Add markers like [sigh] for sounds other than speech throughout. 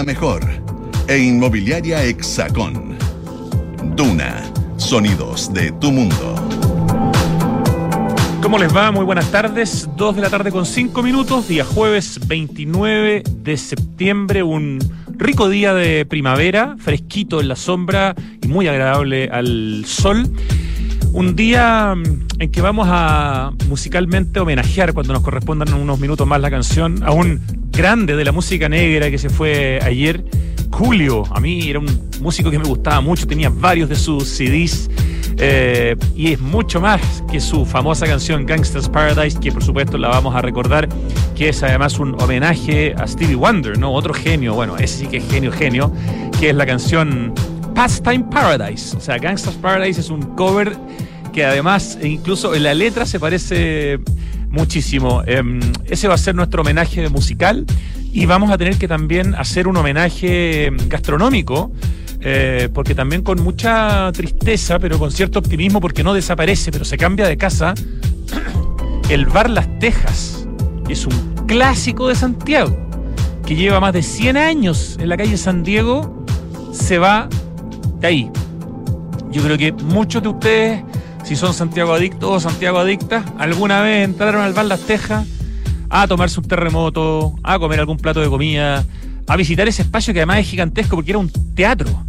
mejor. E Inmobiliaria Hexacón. Duna. Sonidos de tu mundo. ¿Cómo les va? Muy buenas tardes. Dos de la tarde con cinco minutos, día jueves 29 de septiembre, un rico día de primavera, fresquito en la sombra y muy agradable al sol. Un día mm, en que vamos a musicalmente homenajear, cuando nos correspondan unos minutos más la canción, a un grande de la música negra que se fue ayer, Julio. A mí era un músico que me gustaba mucho, tenía varios de sus CDs. Eh, y es mucho más que su famosa canción Gangsta's Paradise, que por supuesto la vamos a recordar, que es además un homenaje a Stevie Wonder, ¿no? Otro genio, bueno, ese sí que es genio, genio, que es la canción Pastime Paradise. O sea, Gangsta's Paradise es un cover que además, e incluso en la letra se parece muchísimo. Em, ese va a ser nuestro homenaje musical y vamos a tener que también hacer un homenaje gastronómico. Eh, porque también con mucha tristeza, pero con cierto optimismo, porque no desaparece, pero se cambia de casa, [clears throat] el bar Las Tejas, es un clásico de Santiago, que lleva más de 100 años en la calle San Diego, se va de ahí. Yo creo que muchos de ustedes si son Santiago adictos o Santiago adictas, alguna vez entraron al bar Las Tejas a tomarse un terremoto, a comer algún plato de comida, a visitar ese espacio que además es gigantesco porque era un teatro.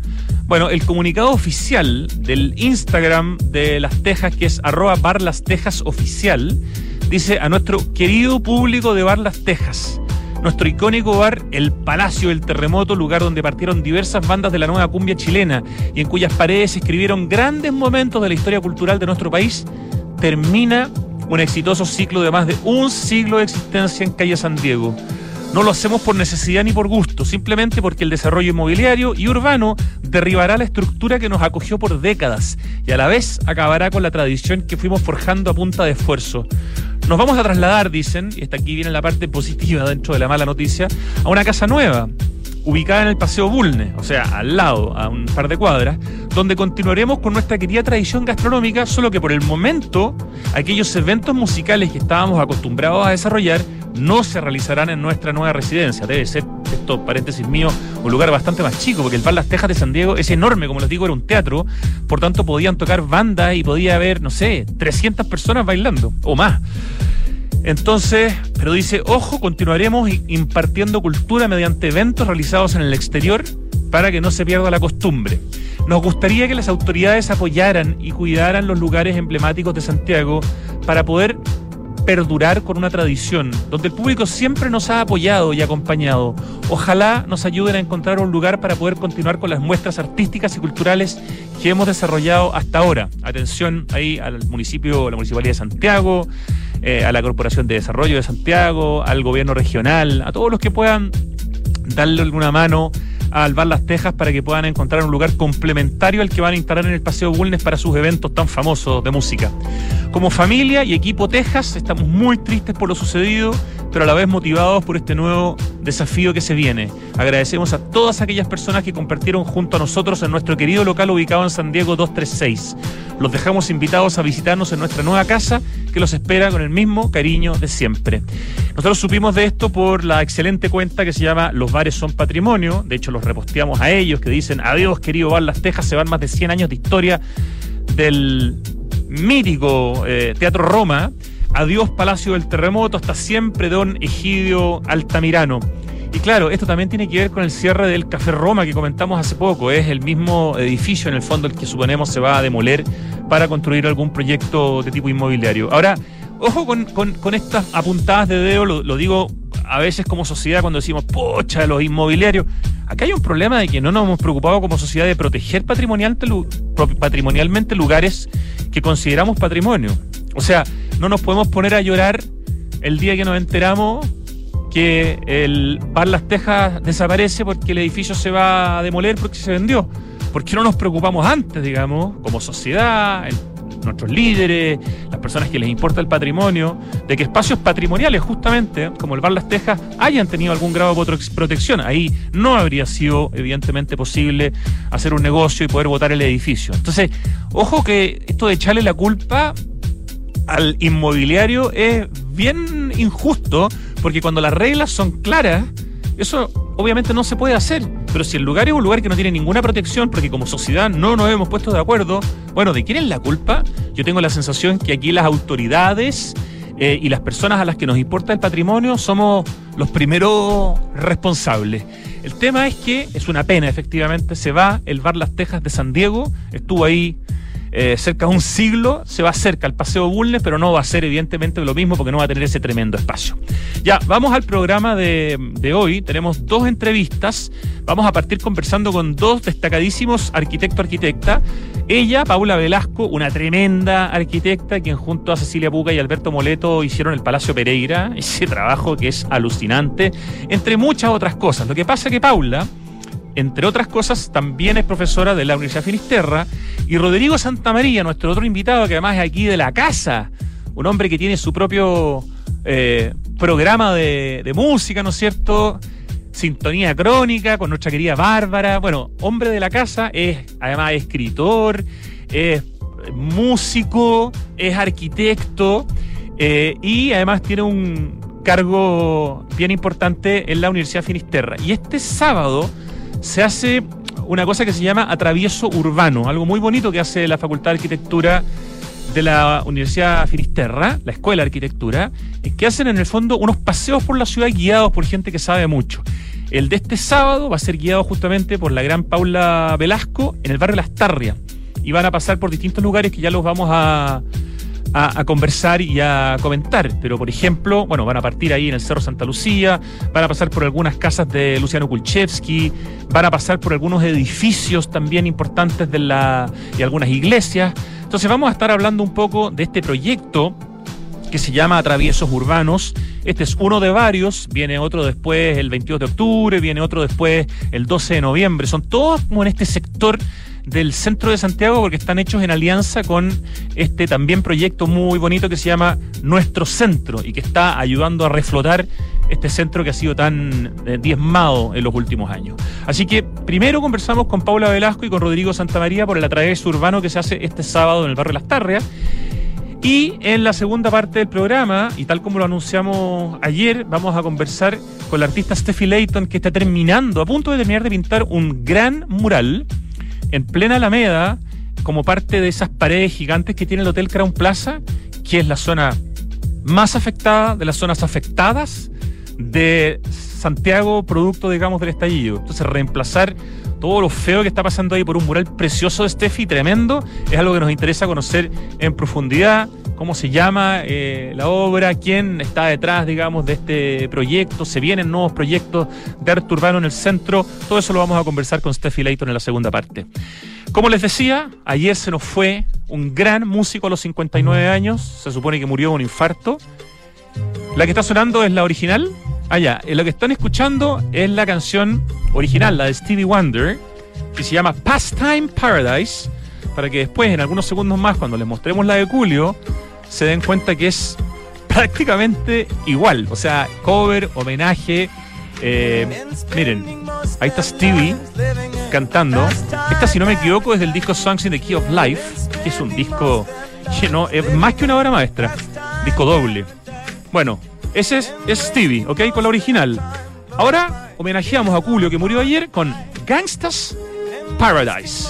Bueno, el comunicado oficial del Instagram de Las Tejas, que es arroba Las Tejas oficial, dice a nuestro querido público de Bar Las Tejas nuestro icónico bar El Palacio del Terremoto, lugar donde partieron diversas bandas de la nueva cumbia chilena y en cuyas paredes se escribieron grandes momentos de la historia cultural de nuestro país, termina un exitoso ciclo de más de un siglo de existencia en calle San Diego. No lo hacemos por necesidad ni por gusto, simplemente porque el desarrollo inmobiliario y urbano derribará la estructura que nos acogió por décadas y a la vez acabará con la tradición que fuimos forjando a punta de esfuerzo. Nos vamos a trasladar, dicen, y hasta aquí viene la parte positiva dentro de la mala noticia, a una casa nueva, ubicada en el Paseo Bulne, o sea, al lado, a un par de cuadras, donde continuaremos con nuestra querida tradición gastronómica, solo que por el momento aquellos eventos musicales que estábamos acostumbrados a desarrollar no se realizarán en nuestra nueva residencia. Debe ser, esto paréntesis mío, un lugar bastante más chico, porque el Bar Las Tejas de San Diego es enorme, como les digo, era un teatro, por tanto podían tocar bandas y podía haber, no sé, 300 personas bailando o más. Entonces, pero dice, ojo, continuaremos impartiendo cultura mediante eventos realizados en el exterior para que no se pierda la costumbre. Nos gustaría que las autoridades apoyaran y cuidaran los lugares emblemáticos de Santiago para poder perdurar con una tradición donde el público siempre nos ha apoyado y acompañado. Ojalá nos ayuden a encontrar un lugar para poder continuar con las muestras artísticas y culturales que hemos desarrollado hasta ahora. Atención ahí al municipio, la Municipalidad de Santiago, eh, a la Corporación de Desarrollo de Santiago, al gobierno regional, a todos los que puedan darle alguna mano al Bar Las Tejas para que puedan encontrar un lugar complementario al que van a instalar en el Paseo Bulnes para sus eventos tan famosos de música. Como familia y equipo Texas estamos muy tristes por lo sucedido, pero a la vez motivados por este nuevo desafío que se viene. Agradecemos a todas aquellas personas que compartieron junto a nosotros en nuestro querido local ubicado en San Diego 236. Los dejamos invitados a visitarnos en nuestra nueva casa que los espera con el mismo cariño de siempre. Nosotros supimos de esto por la excelente cuenta que se llama Los bares son patrimonio. De hecho, los reposteamos a ellos que dicen, adiós querido Bar Las Tejas, se van más de 100 años de historia del mítico eh, Teatro Roma. Adiós Palacio del Terremoto, hasta siempre Don Egidio Altamirano. Y claro, esto también tiene que ver con el cierre del Café Roma que comentamos hace poco. Es el mismo edificio, en el fondo, el que suponemos se va a demoler para construir algún proyecto de tipo inmobiliario. Ahora, ojo con, estas apuntadas de dedo, lo, digo a veces como sociedad cuando decimos, pocha, los inmobiliarios. Acá hay un problema de que no nos hemos preocupado como sociedad de proteger patrimonialmente lugares que consideramos patrimonio. O sea, no nos podemos poner a llorar el día que nos enteramos que el Bar Las Tejas desaparece porque el edificio se va a demoler porque se vendió. ¿Por qué no nos preocupamos antes, digamos, como sociedad, nuestros líderes, las personas que les importa el patrimonio, de que espacios patrimoniales, justamente, como el Bar Las Tejas, hayan tenido algún grado de protección? Ahí no habría sido, evidentemente, posible hacer un negocio y poder votar el edificio. Entonces, ojo que esto de echarle la culpa al inmobiliario es bien injusto porque cuando las reglas son claras, Eso obviamente no se puede hacer, pero si el lugar es un lugar que no tiene ninguna protección, porque como sociedad no nos hemos puesto de acuerdo, bueno, ¿de quién es la culpa? Yo tengo la sensación que aquí las autoridades eh, y las personas a las que nos importa el patrimonio somos los primeros responsables. El tema es que es una pena, efectivamente, se va el Bar Las Tejas de San Diego, estuvo ahí eh, cerca de un siglo, se va cerca al Paseo Bulnes, pero no va a ser evidentemente lo mismo porque no va a tener ese tremendo espacio. Ya, vamos al programa de, de hoy. Tenemos dos entrevistas. Vamos a partir conversando con dos destacadísimos arquitecto-arquitecta. Ella, Paula Velasco, una tremenda arquitecta, quien junto a Cecilia Puca y Alberto Moleto hicieron el Palacio Pereira, [laughs] ese trabajo que es alucinante, entre muchas otras cosas. Lo que pasa es que Paula entre otras cosas, también es profesora de la Universidad Finisterra. Y Rodrigo Santamaría, nuestro otro invitado, que además es aquí de la casa, un hombre que tiene su propio eh, programa de, música, ¿no es cierto? Sintonía crónica con nuestra querida Bárbara. Bueno, hombre de la casa, es además escritor, es músico, es arquitecto eh, y además tiene un cargo bien importante en la Universidad Finisterra. Y este sábado se hace una cosa que se llama atravieso urbano, algo muy bonito que hace la Facultad de Arquitectura de la Universidad Finisterra, la Escuela de Arquitectura, que hacen en el fondo unos paseos por la ciudad guiados por gente que sabe mucho. El de este sábado va a ser guiado justamente por la gran Paula Velasco en el barrio Las Tarrias. Y van a pasar por distintos lugares que ya los vamos a, a, conversar y a comentar. Pero, por ejemplo, bueno, van a partir ahí en el Cerro Santa Lucía, van a pasar por algunas casas de Luciano Kulchevsky, van a pasar por algunos edificios también importantes de la, y algunas iglesias. Entonces vamos a estar hablando un poco de este proyecto que se llama Atraviesos Urbanos. Este es uno de varios, viene otro después el 22 de octubre, viene otro después el 12 de noviembre. Son todos como en este sector del centro de Santiago porque están hechos en alianza con este también proyecto muy bonito que se llama Nuestro Centro y que está ayudando a reflotar este centro que ha sido tan eh, diezmado en los últimos años. Así que primero conversamos con Paula Velasco y con Rodrigo Santamaría por el atravieso urbano que se hace este sábado en el barrio Las Tarrias. Y en la segunda parte del programa, y tal como lo anunciamos ayer, vamos a conversar con la artista Steffi Layton, que está terminando, a punto de terminar de pintar un gran mural en plena Alameda, como parte de esas paredes gigantes que tiene el Hotel Crown Plaza, que es la zona más afectada, de las zonas afectadas de Santiago, producto, digamos, del estallido. Entonces, reemplazar todo lo feo que está pasando ahí por un mural precioso de Steffi, tremendo, es algo que nos interesa conocer en profundidad cómo se llama eh, la obra, quién está detrás, digamos, de este proyecto, se vienen nuevos proyectos de arte urbano en el centro, todo eso lo vamos a conversar con Steffi Leighton en la segunda parte. Como les decía, ayer se nos fue un gran músico a los 59 años, se supone que murió de un infarto. La que está sonando es la original. Ah, ya, eh, lo que están escuchando es la canción original, la de Stevie Wonder, que se llama Pastime Paradise para que después, en algunos segundos más, cuando les mostremos la de Julio, se den cuenta que es prácticamente igual. O sea, cover, homenaje. Eh, miren, ahí está Stevie cantando. Esta, si no me equivoco, es del disco Songs in the Key of Life, que es un disco lleno, es más que una obra maestra. Disco doble. Bueno, ese es, Stevie, ¿ok? Con la original. Ahora homenajeamos a Julio que murió ayer con Gangstas Paradise.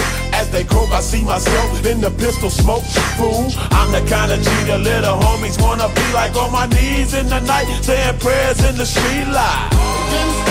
As they croak, I see myself in the pistol smoke. Fool, I'm the kind of the little homies wanna be like on my knees in the night, saying prayers in the street light.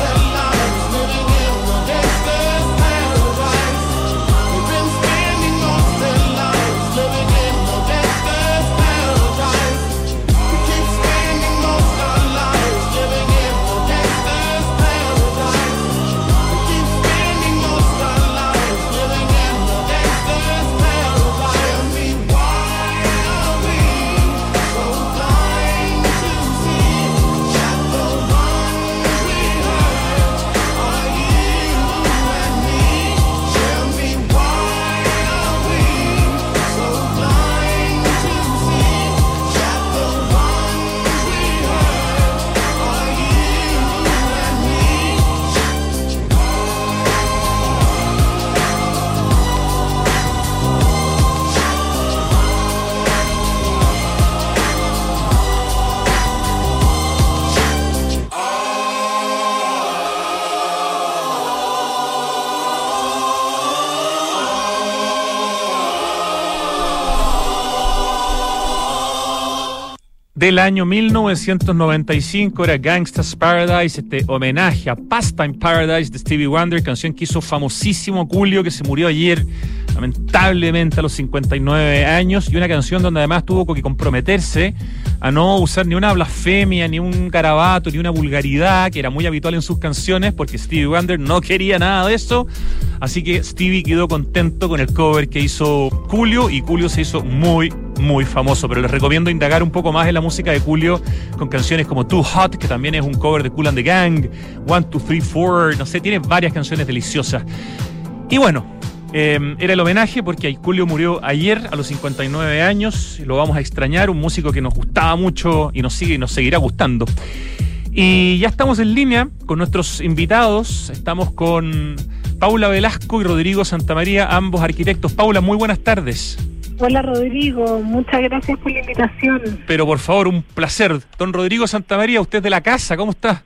Del año 1995 era Gangsta's Paradise, este homenaje a Pastime Paradise de Stevie Wonder, canción que hizo famosísimo Julio, que se murió ayer, lamentablemente a los 59 años, y una canción donde además tuvo que comprometerse a no usar ni una blasfemia, ni un carabato, ni una vulgaridad, que era muy habitual en sus canciones, porque Stevie Wonder no quería nada de eso. Así que Stevie quedó contento con el cover que hizo Julio, y Julio se hizo muy, muy famoso. Pero les recomiendo indagar un poco más en la música de Julio con canciones como Too Hot, que también es un cover de Cool and the Gang, One, Two, Three, Four, no sé, tiene varias canciones deliciosas. Y bueno, eh, era el homenaje porque Julio murió ayer a los 59 años. Lo vamos a extrañar, un músico que nos gustaba mucho y nos sigue y nos seguirá gustando. Y ya estamos en línea con nuestros invitados. Estamos con Paula Velasco y Rodrigo Santamaría, ambos arquitectos. Paula, muy buenas tardes. Hola Rodrigo, muchas gracias por la invitación. Pero por favor, un placer. Don Rodrigo Santamaría, usted de la casa, ¿cómo está?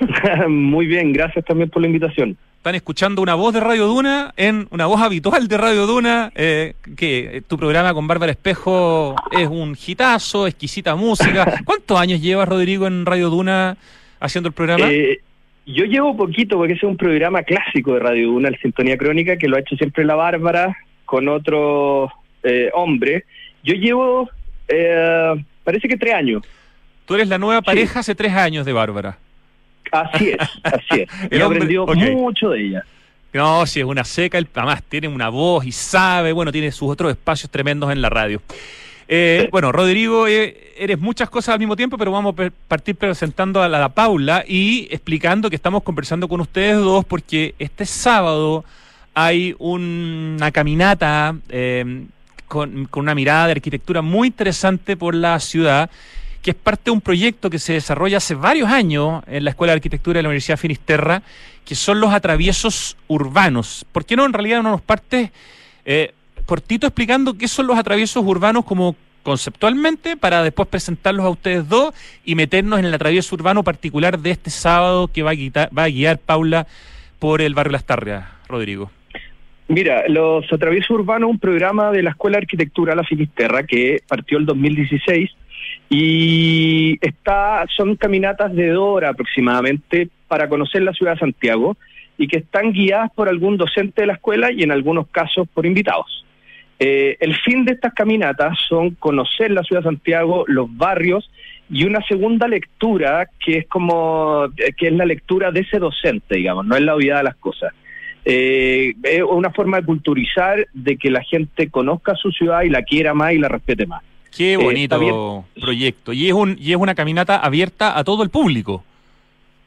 [laughs] Muy bien, gracias también por la invitación. Están escuchando una voz de Radio Duna en una voz habitual de Radio Duna, eh, que eh, tu programa con Bárbara Espejo es un hitazo, exquisita música. ¿Cuántos años llevas, Rodrigo, en Radio Duna haciendo el programa? Eh, yo llevo poquito porque ese es un programa clásico de Radio Duna, el Sintonía Crónica, que lo ha hecho siempre la Bárbara con otro eh, hombre. Yo llevo, eh, parece que tres años. Tú eres la nueva pareja hace tres años de Bárbara. Así es, así es. [laughs] El He aprendido mucho de ella. No, si es una seca, él además tiene una voz y sabe, bueno, tiene sus otros espacios tremendos en la radio. Eh, bueno, Rodrigo, eh, eres muchas cosas al mismo tiempo, pero vamos a partir presentando a la, a la Paula y explicando que estamos conversando con ustedes dos porque este sábado hay un- una caminata eh, con, con una mirada de arquitectura muy interesante por la ciudad que es parte de un proyecto que se desarrolla hace varios años en la Escuela de Arquitectura de la Universidad de Finisterra, que son los atraviesos urbanos. ¿Por qué no en realidad no nos partes eh, cortito explicando qué son los atraviesos urbanos como conceptualmente para después presentarlos a ustedes dos y meternos en el atravieso urbano particular de este sábado que va a, guiar, va a guiar Paula por el barrio Las Tarrias, Rodrigo. Mira, los Atraviesos Urbanos, un programa de la Escuela de Arquitectura La Finisterra que partió el 2016 y está, son caminatas de dos horas aproximadamente para conocer la ciudad de Santiago y que están guiadas por algún docente de la escuela y en algunos casos por invitados. Eh, el fin de estas caminatas son conocer la ciudad de Santiago, los barrios y una segunda lectura que es como que es la lectura de ese docente, digamos, no es la obviedad de las cosas. Eh, es una forma de culturizar, de que la gente conozca su ciudad y la quiera más y la respete más. Qué bonito proyecto. Y es, un, y es una caminata abierta a todo el público.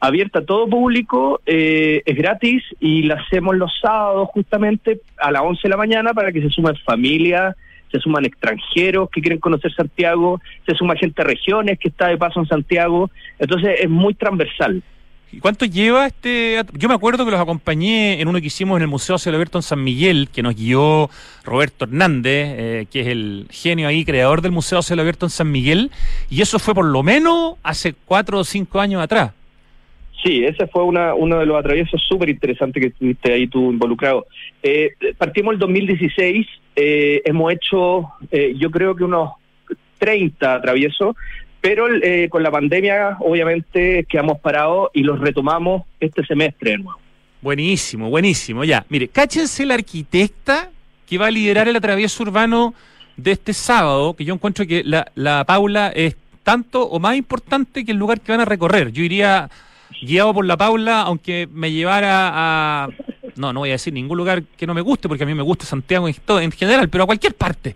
Abierta a todo público, eh, es gratis y la hacemos los sábados justamente a las 11 de la mañana para que se sumen familias, se suman extranjeros que quieren conocer Santiago, se suma gente de regiones que está de paso en Santiago. Entonces es muy transversal. ¿Y cuánto lleva este? Yo me acuerdo que los acompañé en uno que hicimos en el Museo Alberto en San Miguel, que nos guió Roberto Hernández, eh, que es el genio ahí, creador del Museo Alberto en San Miguel, y eso fue por lo menos hace cuatro o cinco años atrás. Sí, ese fue una, uno de los atraviesos súper interesantes que estuviste ahí tú involucrado. Eh, partimos el 2016, eh, hemos hecho, eh, yo creo que unos 30 atraviesos, pero eh, con la pandemia, obviamente, quedamos parados y los retomamos este semestre de nuevo. Buenísimo, buenísimo. Ya, mire, cáchense la arquitecta que va a liderar el atravieso urbano de este sábado, que yo encuentro que la, la Paula es tanto o más importante que el lugar que van a recorrer. Yo iría guiado por la Paula, aunque me llevara a no, no voy a decir ningún lugar que no me guste, porque a mí me gusta Santiago en, general, pero a cualquier parte.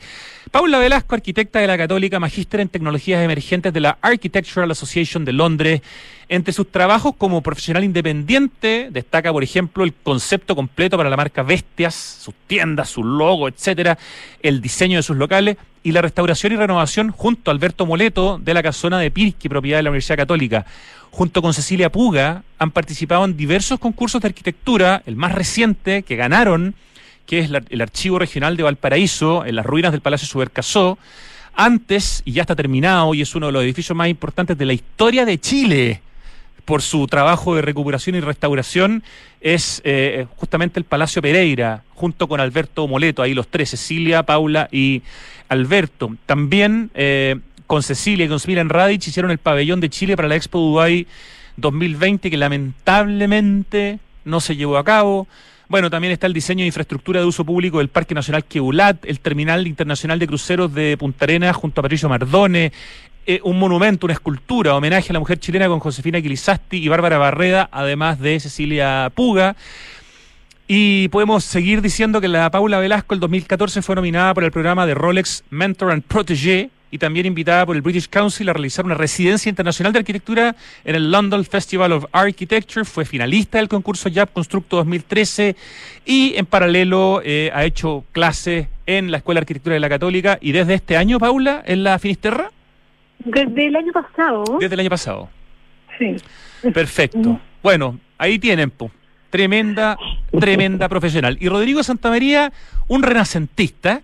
Paula Velasco, arquitecta de la Católica, magíster en tecnologías emergentes de la Architectural Association de Londres. Entre sus trabajos como profesional independiente, destaca, por ejemplo, el concepto completo para la marca Bestias, sus tiendas, su logo, etcétera, el diseño de sus locales y la restauración y renovación junto a Alberto Moleto de la casona de Pirqui, propiedad de la Universidad Católica. Junto con Cecilia Puga, han participado en diversos concursos de arquitectura, el más reciente que ganaron, que es el Archivo Regional de Valparaíso, en las ruinas del Palacio Subercasó, antes, y ya está terminado, y es uno de los edificios más importantes de la historia de Chile, por su trabajo de recuperación y restauración, es eh, justamente el Palacio Pereira, junto con Alberto Moleto, ahí los tres, Cecilia, Paula y Alberto. También eh, con Cecilia y con Smilan Radic hicieron el pabellón de Chile para la Expo Dubai 2020 que lamentablemente no se llevó a cabo. Bueno, también está el diseño de infraestructura de uso público del Parque Nacional Queulat, el Terminal Internacional de Cruceros de Punta Arenas junto a Patricio Mardone, eh, un monumento, una escultura, homenaje a la mujer chilena con Josefina Quilizasti y Bárbara Barreda, además de Cecilia Puga. Y podemos seguir diciendo que la Paula Velasco el 2014 fue nominada por el programa de Rolex Mentor and Protégé y también invitada por el British Council a realizar una residencia internacional de arquitectura en el London Festival of Architecture. Fue finalista del concurso JAP Constructo 2013 y en paralelo eh, ha hecho clases en la Escuela de Arquitectura de la Católica y desde este año, Paula, en la Finisterra. Desde el año pasado. Desde el año pasado. Sí. Perfecto. Bueno, ahí tienen, tremenda, tremenda profesional. Y Rodrigo Santamaría, un renacentista,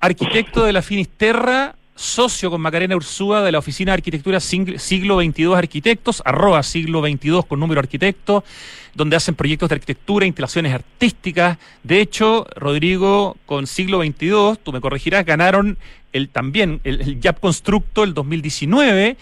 arquitecto de la Finisterra, socio con Macarena Ursúa de la Oficina de Arquitectura Siglo 22 Arquitectos, arroba siglo 22 con número arquitecto, donde hacen proyectos de arquitectura, instalaciones artísticas. De hecho, Rodrigo, con Siglo 22, tú me corregirás, ganaron el también el, el Constructo el 2019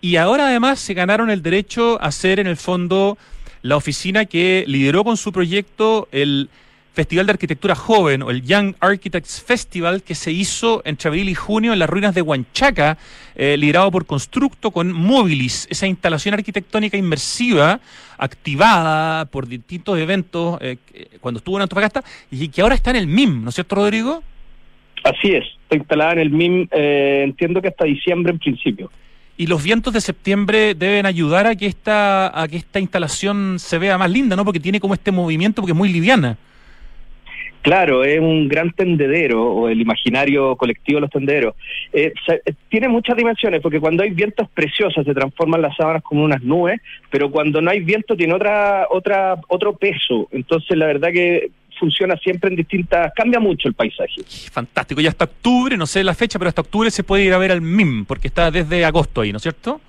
y ahora además se ganaron el derecho a ser en el fondo la oficina que lideró con su proyecto el Festival de Arquitectura Joven o el Young Architects Festival que se hizo entre abril y junio en las ruinas de Huanchaca, eh, liderado por Constructo con Mobilis, esa instalación arquitectónica inmersiva activada por distintos eventos eh, cuando estuvo en Antofagasta y que ahora está en el MIM, ¿no es cierto, Rodrigo? Así es, está instalada en el MIM, eh, entiendo que hasta diciembre en principio. Y los vientos de septiembre deben ayudar a que esta a que esta instalación se vea más linda, ¿no? Porque tiene como este movimiento porque es muy liviana. Claro, es un gran tendedero, o el imaginario colectivo de los tendederos. Eh, eh, tiene muchas dimensiones, porque cuando hay vientos preciosos se transforman las sábanas como unas nubes, pero cuando no hay viento tiene otra, otra, otro peso. Entonces, la verdad que funciona siempre en distintas, cambia mucho el paisaje. Fantástico, ya hasta octubre, no sé la fecha, pero hasta octubre se puede ir a ver al MIM, porque está desde agosto ahí, ¿no es cierto?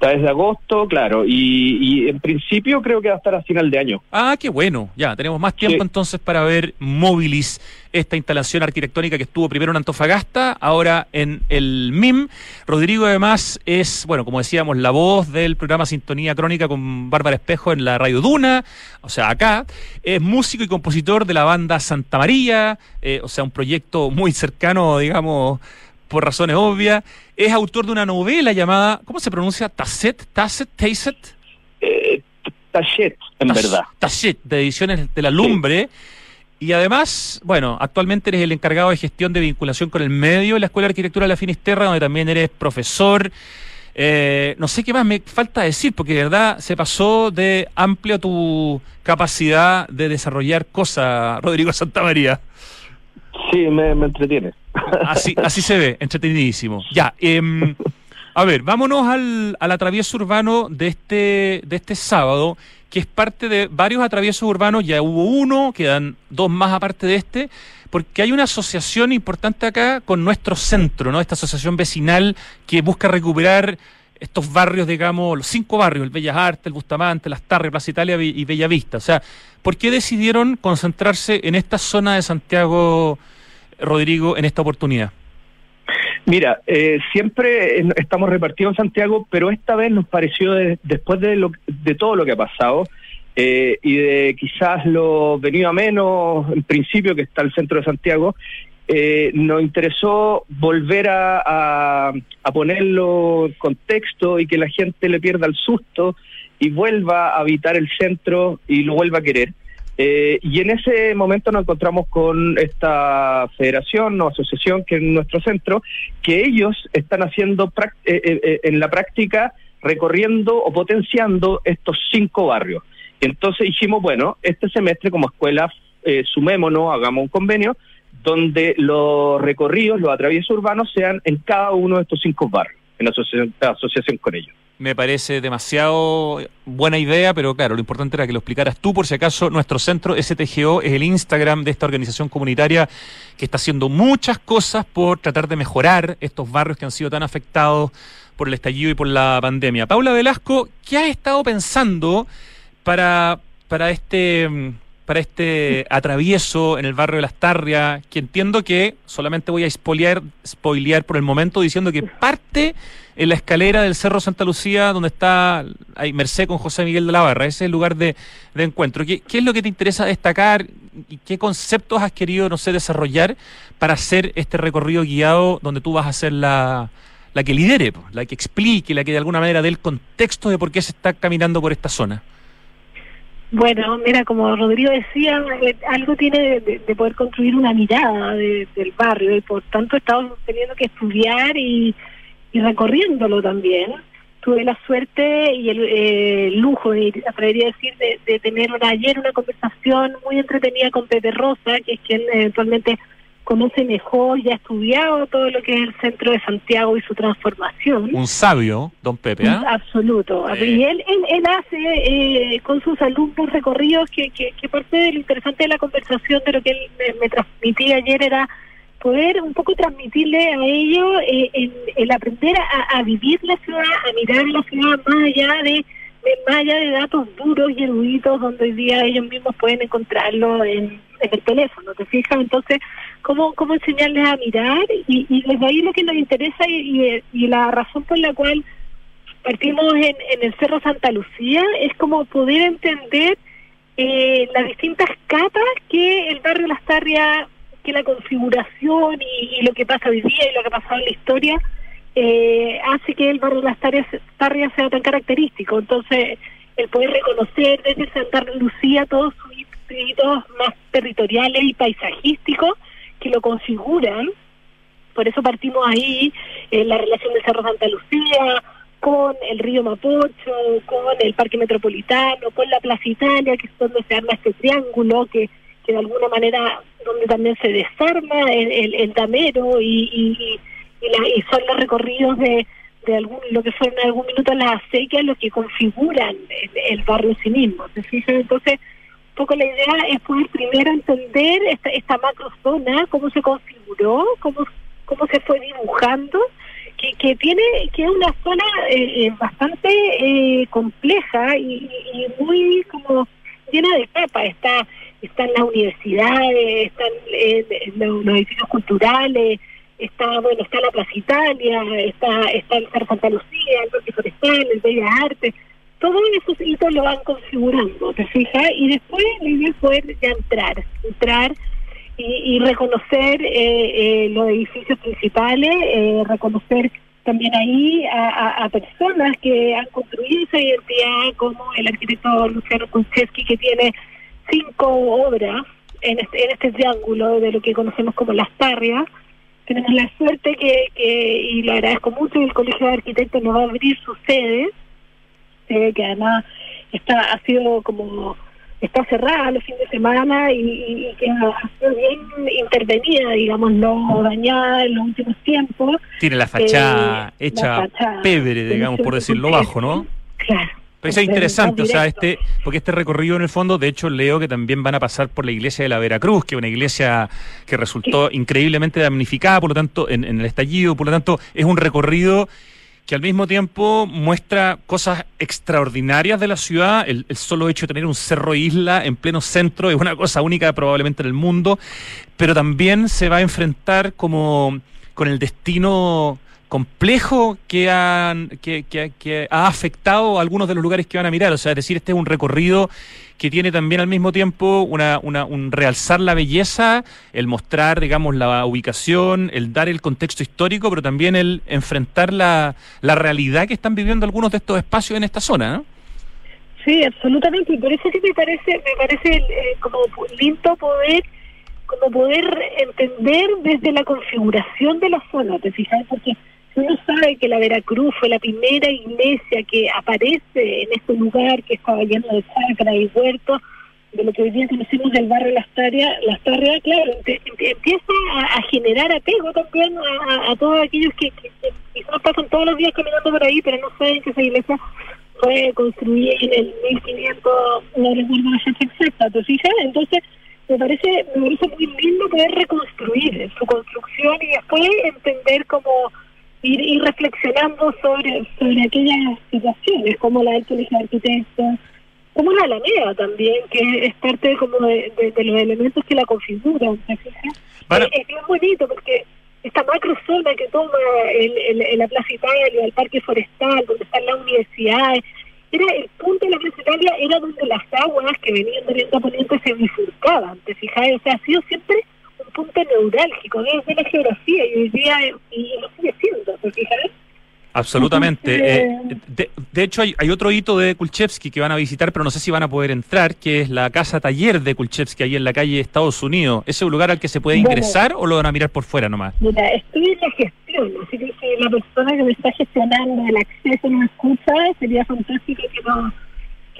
Está desde agosto, claro, y, y en principio creo que va a estar a final de año. Ah, qué bueno. Ya, tenemos más tiempo Sí. entonces para ver Móvilis, esta instalación arquitectónica que estuvo primero en Antofagasta, ahora en el MIM. Rodrigo además es, bueno, como decíamos, la voz del programa Sintonía Crónica con Bárbara Espejo en la Radio Duna, o sea, acá. Es músico y compositor de la banda Santa María, eh, o sea, un proyecto muy cercano, digamos, por razones obvias. Es autor de una novela llamada, ¿cómo se pronuncia? Tasset, Tasset, Tasset. Eh, Tachet, en verdad. Tachet, de Ediciones de la Lumbre. Y además, bueno, actualmente eres el encargado de gestión de vinculación con el medio en la Escuela de Arquitectura de la Finisterra, donde también eres profesor. Eh, no sé qué más me falta decir, porque de verdad se pasó de amplio tu capacidad de desarrollar cosas, [laughs] Rodrigo Santamaría. Sí, me, me entretiene. Así, así se ve, entretenidísimo. Ya, em, a ver, vámonos al, al atravieso urbano de este, de este sábado, que es parte de varios atraviesos urbanos, ya hubo uno, quedan dos más aparte de este, porque hay una asociación importante acá con nuestro centro, ¿no? Esta asociación vecinal que busca recuperar estos barrios, digamos, los cinco barrios, el Bellas Artes, el Bustamante, Las Tarres, Plaza Italia y y Bella Vista. O sea, ¿por qué decidieron concentrarse en esta zona de Santiago, Rodrigo, en esta oportunidad? Mira, eh, siempre estamos repartidos en Santiago, pero esta vez nos pareció, de- después de, lo, de todo lo que ha pasado, eh, y de quizás lo venido a menos, en principio, que está el centro de Santiago, eh, nos interesó volver a, ponerlo en contexto y que la gente le pierda el susto y vuelva a habitar el centro y lo vuelva a querer. Eh, y en ese momento nos encontramos con esta federación o asociación que es nuestro centro, que ellos están haciendo eh, eh, eh, en la práctica recorriendo o potenciando estos cinco barrios. Entonces dijimos, bueno, este semestre como escuela sumémonos, hagamos un convenio donde los recorridos, los atraviesos urbanos sean en cada uno de estos cinco barrios, en asociación, asociación con ellos. Me parece demasiado buena idea, pero claro, lo importante era que lo explicaras tú, por si acaso, nuestro centro STGO es el Instagram de esta organización comunitaria que está haciendo muchas cosas por tratar de mejorar estos barrios que han sido tan afectados por el estallido y por la pandemia. Paula Velasco, ¿qué has estado pensando para, para este mm, para este atravieso en el barrio de Las Tarrias, que entiendo que solamente voy a spoilear, por el momento diciendo que parte en la escalera del Cerro Santa Lucía, donde está ahí Merced con José Miguel de la Barra. Ese es el lugar de, encuentro. ¿Qué, ¿Qué es lo que te interesa destacar y qué conceptos has querido, no sé, desarrollar para hacer este recorrido guiado donde tú vas a ser la, la que lidere, la que explique, la que de alguna manera dé el contexto de por qué se está caminando por esta zona? Bueno, mira, como Rodrigo decía, eh, algo tiene de, de- de poder construir una mirada de- del barrio y por tanto estamos teniendo que estudiar y, y recorriéndolo también. Tuve la suerte y el eh, lujo, de, atrevería a decir, de, tener ayer una conversación muy entretenida con Pepe Rosa, que es quien eventualmente conoce mejor y ha estudiado todo lo que es el centro de Santiago y su transformación. Un sabio, don Pepe, ¿ah? Absoluto. Sí. Y él, él, él hace eh, con sus alumnos recorridos que, que, que parte de lo interesante de la conversación, de lo que él me, me transmitía ayer, era poder un poco transmitirle a ellos eh, el, el aprender a, a vivir la ciudad, a mirar la ciudad más allá de, de- más allá de datos duros y eruditos donde hoy día ellos mismos pueden encontrarlo en, en el teléfono, ¿te fijas? Entonces, ¿cómo, cómo enseñarles a mirar? Y, y desde ahí lo que nos interesa y, y, la razón por la cual partimos en, en el Cerro Santa Lucía es como poder entender eh, las distintas capas que el barrio Las Tarrias, que la configuración y, y lo que pasa hoy día y lo que ha pasado en la historia eh, hace que el barrio Las Tarrias, Tarrias sea tan característico. Entonces, el poder reconocer desde Santa Lucía todos sus hitos más territoriales y paisajísticos que lo configuran. Por eso partimos ahí en la relación del Cerro Santa Lucía, con el río Mapocho, con el Parque Metropolitano, con la Plaza Italia, que es donde se arma este triángulo, que, que de alguna manera donde también se desarma el, el, el damero y, la- y son los recorridos de, de algún, lo que fueron en algún minuto las acequias los que configuran el, barrio en sí mismo. Entonces, poco la idea es poder primero entender esta, esta macrozona, cómo se configuró, cómo, cómo se fue dibujando, que, que tiene que es una zona eh, eh, bastante eh, compleja y, muy como llena de capas. Está están las universidades, están eh, los, edificios culturales, está bueno está la Plaza Italia, está está el Santa Lucía, el Parque Forestal, el Bellas Artes, todos esos hitos lo van configurando, ¿te fijas? Y después la idea poder ya entrar, entrar y, reconocer eh, eh, los edificios principales, eh, reconocer también ahí a, personas que han construido esa identidad, como el arquitecto Luciano Kunczewski, que tiene cinco obras en este, en este triángulo de lo que conocemos como las tarrias. Tenemos la suerte que, que y lo agradezco mucho, el Colegio de Arquitectos nos va a abrir su sede, que además está ha sido como está cerrada los fines de semana y, y- y que ha sido bien intervenida, digamos, no dañada en los últimos tiempos. Tiene la fachada Eh, hecha la fachada pebre, digamos, por decirlo bajo, ¿no? Claro. Pero eso es interesante, o sea, este, porque este recorrido en el fondo, de hecho, leo que también van a pasar por la iglesia de la Veracruz, que es una iglesia que resultó increíblemente damnificada, por lo tanto, en, en el estallido, por lo tanto, es un recorrido que al mismo tiempo muestra cosas extraordinarias de la ciudad. El, solo hecho de tener un cerro isla en pleno centro es una cosa única probablemente en el mundo, pero también se va a enfrentar como con el destino complejo que, han, que- que ha afectado a algunos de los lugares que van a mirar. O sea, es decir, este es un recorrido que tiene también al mismo tiempo una, una- un realzar la belleza, el mostrar, digamos, la ubicación, el dar el contexto histórico, pero también el enfrentar la, la realidad que están viviendo algunos de estos espacios en esta zona. ¿no? Sí, absolutamente, y por eso sí me parece, me parece eh, como lindo poder, como poder entender desde la configuración de la zona, ¿te fijas? Porque uno sabe que la Veracruz fue la primera iglesia que aparece en este lugar que estaba lleno de sacra y huertos, de lo que hoy día conocemos del barrio Las Tarrias, Las Tarrias, claro, empieza a, generar apego también a, todos aquellos que, quizás pasan todos los días caminando por ahí, pero no saben que esa iglesia fue construida en el 1500, no recuerdo la fecha exacta, ¿te fijas? Entonces, me parece, me parece muy lindo poder reconstruir su construcción y después entender cómo ir, ir reflexionando sobre, sobre aquellas situaciones, como la del Colegio de Arquitectos, como la Alameda también, que es parte como de, de- de los elementos que la configuran, ¿te fijas? Para- es bien bonito porque esta macrozona que toma el, el- el- la Plaza Italia, el Parque Forestal, donde están las universidades, era el punto de la Plaza Italia, era donde las aguas que venían de oriente a poniente se bifurcaban, ¿te fijas? O sea, ha sido siempre un punto neurálgico desde la geografía y hoy día eh, y lo sigue siendo, ¿te fijas? Absolutamente. Eh, de, de hecho, hay, hay otro hito de Kulchevsky que van a visitar, pero no sé si van a poder entrar, que es la casa taller de Kulchevsky, ahí en la calle Estados Unidos. ¿Ese es un lugar al que se puede Bueno. ingresar o lo van a mirar por fuera nomás? Mira, estoy en la gestión, así que si la persona que me está gestionando el acceso no escucha, sería fantástico que nos,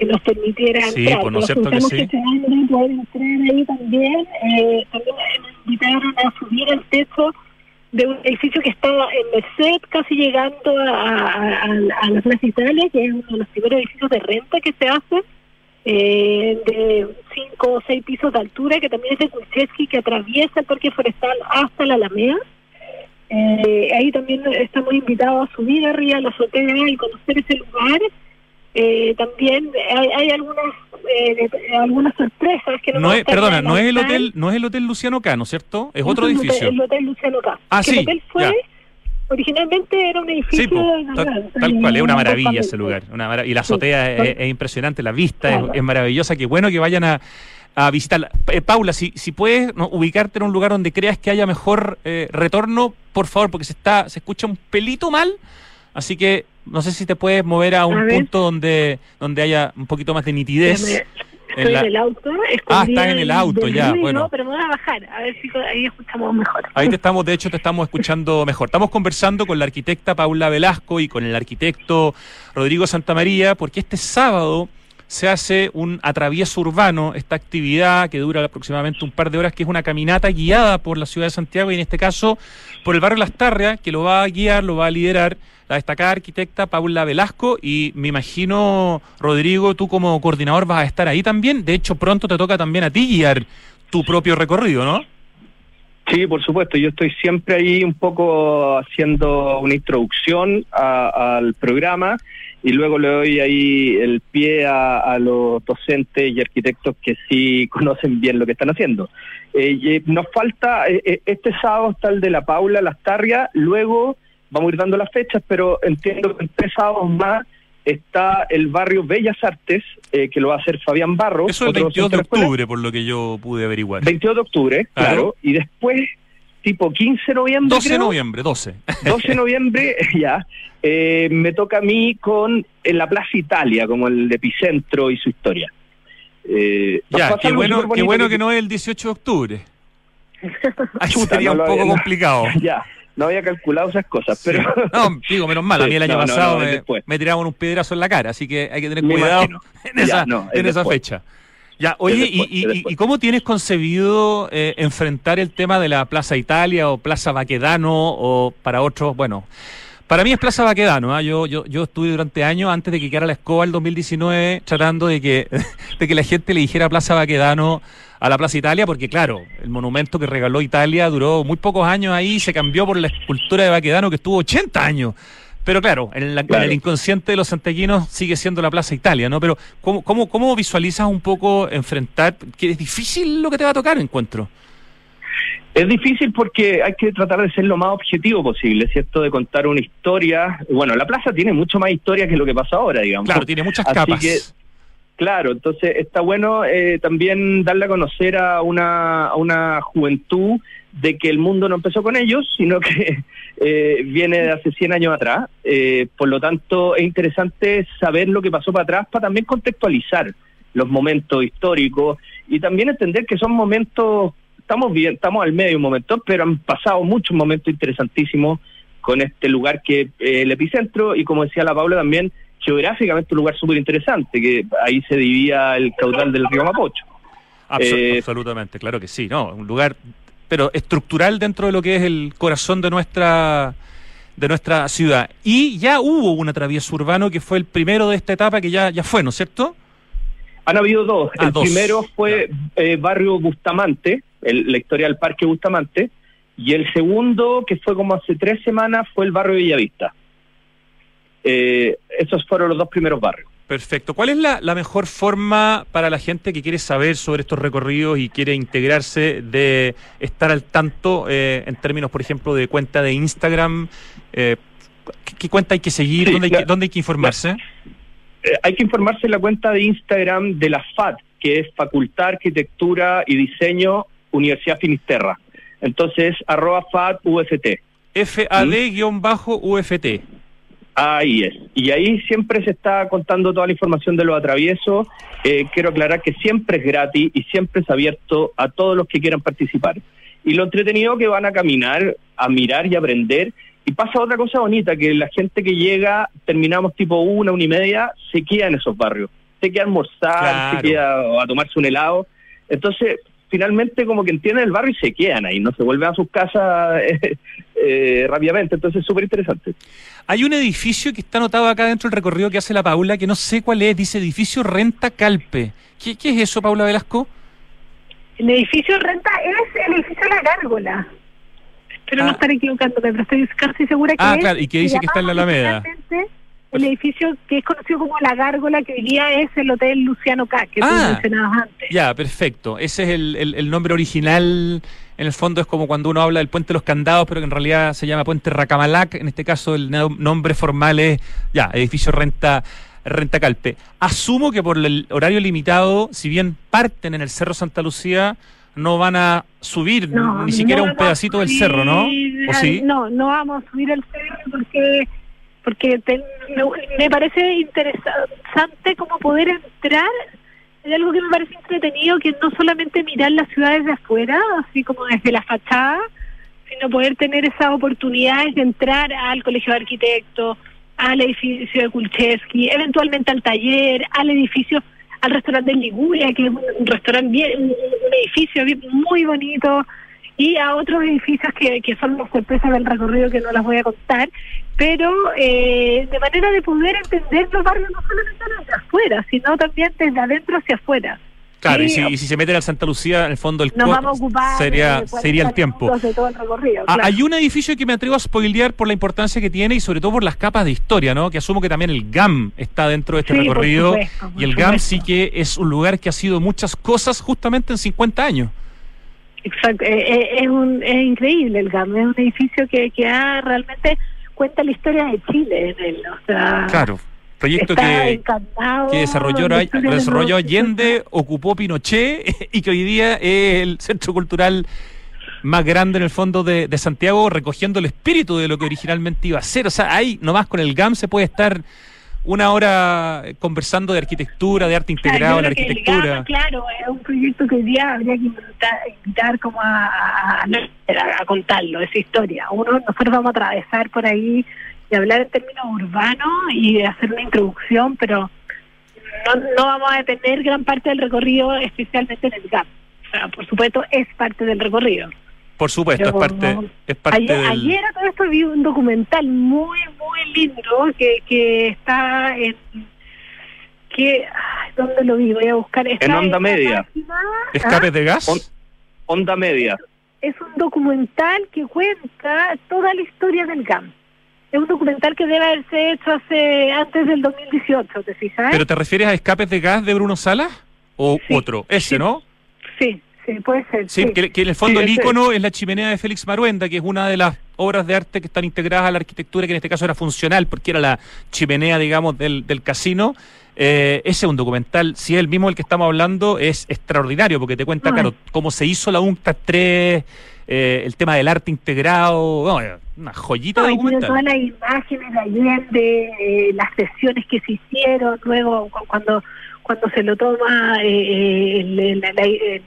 que nos permitiera Sí, entrar. pues, ¿no es Nos cierto que sí? gestionando poder entrar ahí también. Eh, también nos invitaron a subir al techo de un edificio que estaba en Merced, casi llegando a, a, a- la Plaza Italia, que es uno de los primeros edificios de renta que se hace, eh, de cinco o seis pisos de altura, que también es de Kulczewski, que atraviesa el Parque Forestal hasta la Alameda. Eh, ahí también estamos invitados a subir arriba a la azotea y conocer ese lugar. Eh, también hay, hay algunas eh, algunas sorpresas que no, es, perdona, no es el hotel, no es el hotel Luciano Cano, ¿cierto? Es otro el edificio. El Hotel Luciano K. Ah, sí, El hotel fue, ya. originalmente era un edificio. Sí, po, de- tal, cual, es una maravilla ese lugar. Una mara- y la Sí. azotea es, es impresionante, la vista es, es maravillosa. Qué bueno que vayan a, a visitarla. Eh, Paula, si, si puedes ¿no? ubicarte en un lugar donde creas que haya mejor eh, retorno, por favor, porque se está se escucha un pelito mal. Así que no sé si te puedes mover a un A punto donde, donde haya un poquito más de nitidez. En Estoy la- en el auto. Ah, escondida está en el auto, ya, ruido, bueno. Pero me voy a bajar, a ver si ahí escuchamos mejor. Ahí te [laughs] estamos, de hecho, te estamos escuchando mejor. Estamos conversando con la arquitecta Paula Velasco y con el arquitecto Rodrigo Santamaría, porque este sábado se hace un atravieso urbano, esta actividad que dura aproximadamente un par de horas, que es una caminata guiada por la ciudad de Santiago y en este caso por el barrio Las Tarrias, que lo va a guiar, lo va a liderar la destacada arquitecta Paula Velasco y me imagino, Rodrigo, tú como coordinador vas a estar ahí también. De hecho, pronto te toca también a ti guiar tu propio recorrido, ¿no? Sí, por supuesto. Yo estoy siempre ahí un poco haciendo una introducción al programa y luego le doy ahí el pie a, los docentes y arquitectos que sí [laughs] conocen bien lo que están haciendo. Eh, nos falta, eh, eh, este sábado está el de la Paula Lastarria, luego vamos a ir dando las fechas, pero entiendo que en tres sábados más está el barrio Bellas Artes, eh, que lo va a hacer Fabián Barro. Eso es el 22 de octubre, por lo que yo pude averiguar. 22 de octubre, claro. Y después, tipo 15 de noviembre. 12 [laughs] de noviembre, 12. 12 de noviembre, ya. Eh, me toca a mí con en la Plaza Italia, como el epicentro y su historia. Eh, ya, qué bueno, qué bueno que no es el 18 de octubre. [laughs] Ahí sería un poco complicado. [laughs] Ya no había calculado esas cosas, pero... No, digo, menos mal, a mí el año pasado me, tiraban un piedrazo en la cara, así que hay que tener cuidado en esa, en esa fecha. Ya, oye, y, cómo tienes concebido eh, enfrentar el tema de la Plaza Italia o Plaza Baquedano o para otros, bueno, para mí es Plaza Baquedano, ¿ah? yo, yo, yo estuve durante años antes de que quedara la escoba el 2019 tratando de que, [laughs] de que la gente le dijera Plaza Baquedano a la Plaza Italia, porque claro, el monumento que regaló Italia duró muy pocos años ahí, se cambió por la escultura de Baquedano que estuvo 80 años. Pero claro, en, el inconsciente de los santequinos sigue siendo la Plaza Italia, ¿no? Pero ¿cómo, cómo, cómo visualizas un poco enfrentar, que es difícil lo que te va a tocar, encuentro? Es difícil porque hay que tratar de ser lo más objetivo posible, ¿cierto? De contar una historia. Bueno, la plaza tiene mucho más historia que lo que pasa ahora, digamos. Claro, tiene muchas capas. Claro, entonces está bueno eh, también darle a conocer a una, a una juventud de que el mundo no empezó con ellos, sino que [laughs] eh, viene de hace 100 años atrás. Eh, por lo tanto, es interesante saber lo que pasó para atrás para también contextualizar los momentos históricos y también entender que son momentos, estamos bien, estamos al medio de un momento, pero han pasado muchos momentos interesantísimos con este lugar que es el epicentro y como decía la Paula también, geográficamente un lugar súper interesante, que ahí se dividía el caudal del río Mapocho. Eh, absolutamente, claro que sí, ¿no? Un lugar, pero estructural dentro de lo que es el corazón de nuestra de nuestra ciudad. Y ya hubo un atravieso urbano que fue el primero de esta etapa que ya, ya fue, ¿no es cierto? Han habido dos. Ah, el primero fue eh, Barrio Bustamante, la historia del Parque Bustamante, y el segundo, que fue como hace tres semanas, fue el Barrio Villavista. Eh, esos fueron los dos primeros barrios. Perfecto. ¿Cuál es la, mejor forma para la gente que quiere saber sobre estos recorridos y quiere integrarse de estar al tanto eh, en términos, por ejemplo, de cuenta de Instagram? Eh, ¿qué, cuenta hay que seguir? ¿Dónde, hay que, informarse? hay que informarse en la cuenta de Instagram de la FAD, que es Facultad Arquitectura y Diseño Universidad Finisterra. Entonces, arroba FAD UFT. FAD-UFT. Ahí es. Y ahí siempre se está contando toda la información de los atraviesos. Eh, quiero aclarar que siempre es gratis y siempre es abierto a todos los que quieran participar. Y lo entretenido que van a caminar, a mirar y aprender. Y pasa otra cosa bonita, que la gente que llega, terminamos tipo una, una y media, se queda en esos barrios. Se queda a almorzar, se queda a tomarse un helado. Entonces, finalmente como que entienden el barrio y se quedan ahí, no se vuelven a sus casas [laughs] eh, eh, rápidamente. Entonces, súper interesante. Hay un edificio que está anotado acá dentro del recorrido que hace la Paula, que no sé cuál es, dice edificio Renta Calpe. ¿Qué, es eso, Paula Velasco? El edificio Renta es el edificio La Gárgola. Espero no ah. estar equivocándome, pero estoy casi segura que Ah, claro, y que dice que está en la Alameda el edificio que es conocido como La Gárgola, que hoy día es el Hotel Luciano K, que tú ah, mencionabas antes. Ya, perfecto. Ese es el, el, nombre original. En el fondo es como cuando uno habla del Puente de los Candados, pero que en realidad se llama Puente Racamalac. En este caso el nombre formal es, ya, edificio Renta, Renta Calpe. Asumo que por el horario limitado, si bien parten en el Cerro Santa Lucía, no van a subir ni siquiera un pedacito del cerro, ¿no? ¿O sí? No, no vamos a subir el cerro porque porque me, parece interesante como poder entrar hay algo que me parece entretenido que no solamente mirar las ciudades de afuera así como desde la fachada sino poder tener esas oportunidades de entrar al colegio de arquitectos al edificio de Kulchevsky eventualmente al taller al edificio al restaurante Liguria, que es un, restaurante bien, un, edificio muy bonito, y a otros edificios que, que son las sorpresas del recorrido que no las voy a contar, pero eh, de manera de poder entender los barrios no solamente desde afuera, sino también desde adentro hacia afuera. Claro, y, si, se meten Santa Lucía, en el fondo el sería, sería el tiempo. Ah, hay un edificio que me atrevo a spoilear por la importancia que tiene y sobre todo por las capas de historia, ¿no? Que asumo que también el GAM está dentro de este recorrido. y el GAM sí que es un lugar que ha sido muchas cosas justamente en 50 años. Exacto, eh, eh, es, un, es increíble el GAM, es un edificio que, que ha realmente cuenta la historia de Chile en él, o sea... Claro proyecto que, que desarrolló, desarrolló Allende, ocupó Pinochet [laughs] y que hoy día es el centro cultural más grande en el fondo de, Santiago, recogiendo el espíritu de lo que originalmente iba a ser. O sea, ahí nomás con el GAM se puede estar una hora conversando de arquitectura, de arte integrado en la arquitectura. claro, es un proyecto que hoy día habría que invitar, como a, a, contarlo, esa historia. Uno, nosotros vamos a atravesar por ahí y hablar en términos urbanos y hacer una introducción, pero no, no vamos a detener gran parte del recorrido, especialmente en el GAP. O sea, por supuesto, es parte del recorrido. Por supuesto, es parte, es parte ayer, del... ayer a todo esto vi un documental muy, muy lindo que, que está en... que ¿Dónde lo vi? Voy a buscar. en Onda Media. ¿Escape ¿ah? de gas? onda Media. Es un documental que cuenta toda la historia del GAM es un documental que debe haberse hecho hace antes del 2018, ¿te fijas? ¿Pero te refieres a Escapes de Gas de Bruno Salas? ¿O otro? Ese, ¿no? Sí, sí, puede ser. Sí, Que, en el fondo el ícono es la chimenea de Félix Maruenda, que es una de las obras de arte que están integradas a la arquitectura, que en este caso era funcional, porque era la chimenea, digamos, del, del casino. Eh, ese es un documental, si es el mismo del que estamos hablando, es extraordinario, porque te cuenta, claro, cómo se hizo la UNCTAD 3, eh, el tema del arte integrado, una joyita de documental. todas las imágenes de Allende, eh, las sesiones que se hicieron, luego cuando cuando se lo toma eh, el,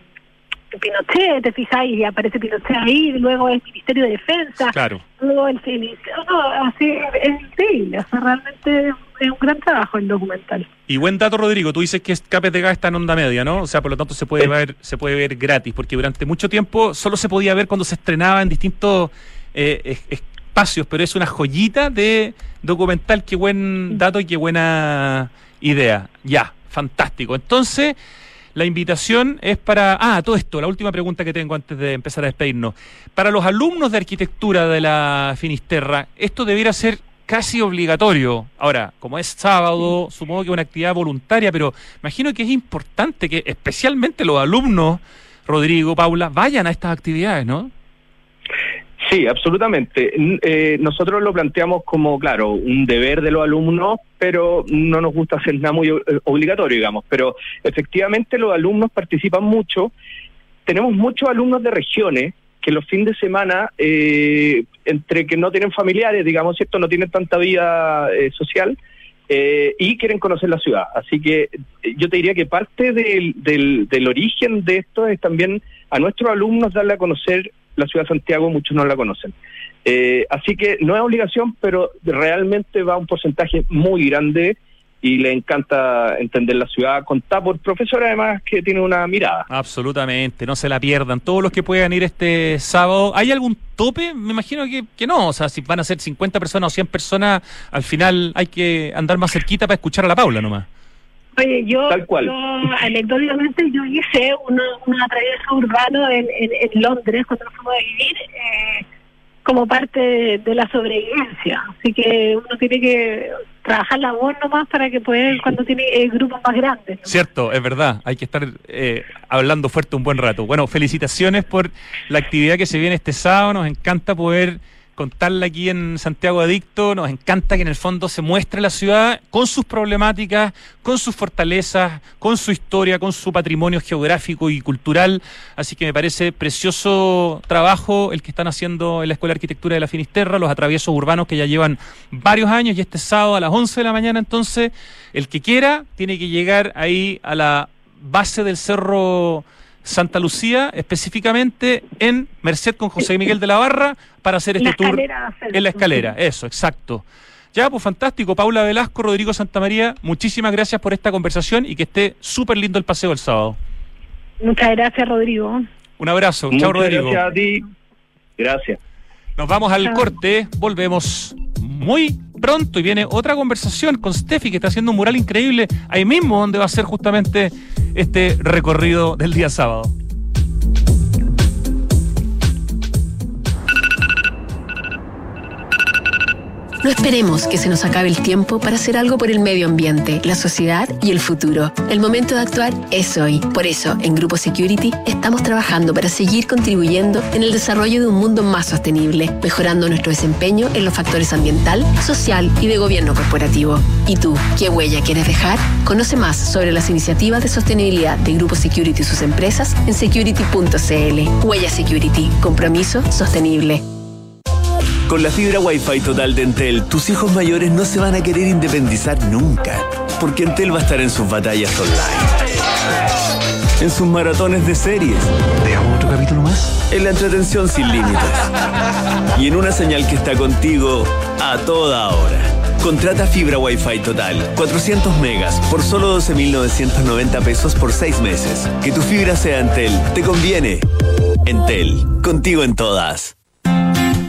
Pinochet, te fijáis, y aparece Pinochet ahí, luego el Ministerio de Defensa, claro. luego el no, así es increíble, o sea, realmente es un gran trabajo el documental. Y buen dato, Rodrigo, tú dices que Escapes de Gas está en onda media, ¿no? O sea, por lo tanto se puede ver, se puede ver gratis, porque durante mucho tiempo solo se podía ver cuando se estrenaba en distintos eh, espacios, pero es una joyita de documental, qué buen dato y qué buena idea. Ya, fantástico. Entonces, la invitación es para. Ah, todo esto, la última pregunta que tengo antes de empezar a despedirnos. Para los alumnos de arquitectura de la Finisterra, ¿esto debiera ser casi obligatorio? Ahora, como es sábado, supongo que es una actividad voluntaria, pero imagino que es importante que especialmente los alumnos, Rodrigo, Paula, vayan a estas actividades, ¿no? Sí, absolutamente. Eh, nosotros lo planteamos como, claro, un deber de los alumnos, pero no nos gusta hacer nada muy eh, obligatorio, digamos. Pero efectivamente los alumnos participan mucho. Tenemos muchos alumnos de regiones que los fines de semana, eh, entre que no tienen familiares, digamos, ¿cierto? No tienen tanta vida social, y quieren conocer la ciudad. Así que yo te diría que parte del, del, del, origen de esto es también a nuestros alumnos darle a conocer la ciudad de Santiago, muchos no la conocen. Eh, así que no es obligación, pero realmente va un porcentaje muy grande y le encanta entender la ciudad, contar por profesor además que tiene una mirada. Absolutamente, no se la pierdan. Todos los que puedan ir este sábado, ¿hay algún tope? Me imagino que, que no, o sea, si van a ser 50 personas o 100 personas, al final hay que andar más cerquita para escuchar a la Paula nomás. Oye, yo, anecdóticamente, yo hice una, una travieso urbano en, en, Londres cuando nos fuimos a vivir eh, como parte de, la sobrevivencia. Así que uno tiene que trabajar la voz nomás para que pueda cuando tiene eh, grupos más grandes. Cierto, es verdad. Hay que estar eh, hablando fuerte un buen rato. Bueno, felicitaciones por la actividad que se viene este sábado. Nos encanta poder contarla aquí en Santiago Adicto. Nos encanta que en el fondo se muestre la ciudad con sus problemáticas, con sus fortalezas, con su historia, con su patrimonio geográfico y cultural. Así que me parece precioso trabajo el que están haciendo en la Escuela de Arquitectura de la Finisterra, los atraviesos urbanos que ya llevan varios años y este sábado a las 11 de la mañana entonces el que quiera tiene que llegar ahí a la base del cerro Santa Lucía, específicamente en Merced con José Miguel de la Barra, para hacer este tour en la escalera. Eso, exacto. Ya, pues fantástico. Paula Velasco, Rodrigo Santamaría, muchísimas gracias por esta conversación y que esté súper lindo el paseo el sábado. Muchas gracias, Rodrigo. Un abrazo. Chao, Muchas Rodrigo. Gracias a ti. Gracias. Nos vamos al Chao. corte, volvemos muy pronto y viene otra conversación con Steffi que está haciendo un mural increíble ahí mismo donde va a ser justamente este recorrido del día sábado. No esperemos que se nos acabe el tiempo para hacer algo por el medio ambiente, la sociedad y el futuro. El momento de actuar es hoy. Por eso, en Grupo Security estamos trabajando para seguir contribuyendo en el desarrollo de un mundo más sostenible, mejorando nuestro desempeño en los factores ambiental, social y de gobierno corporativo. ¿Y tú, qué huella quieres dejar? Conoce más sobre las iniciativas de sostenibilidad de Grupo Security y sus empresas en security.cl. Huella Security, compromiso sostenible. Con la fibra Wi-Fi total de Entel, tus hijos mayores no se van a querer independizar nunca, porque Entel va a estar en sus batallas online, en sus maratones de series, ¿Veamos otro capítulo más? en la entretención sin límites y en una señal que está contigo a toda hora. Contrata fibra Wi-Fi total, 400 megas por solo 12.990 pesos por 6 meses. Que tu fibra sea Entel, te conviene. Entel, contigo en todas.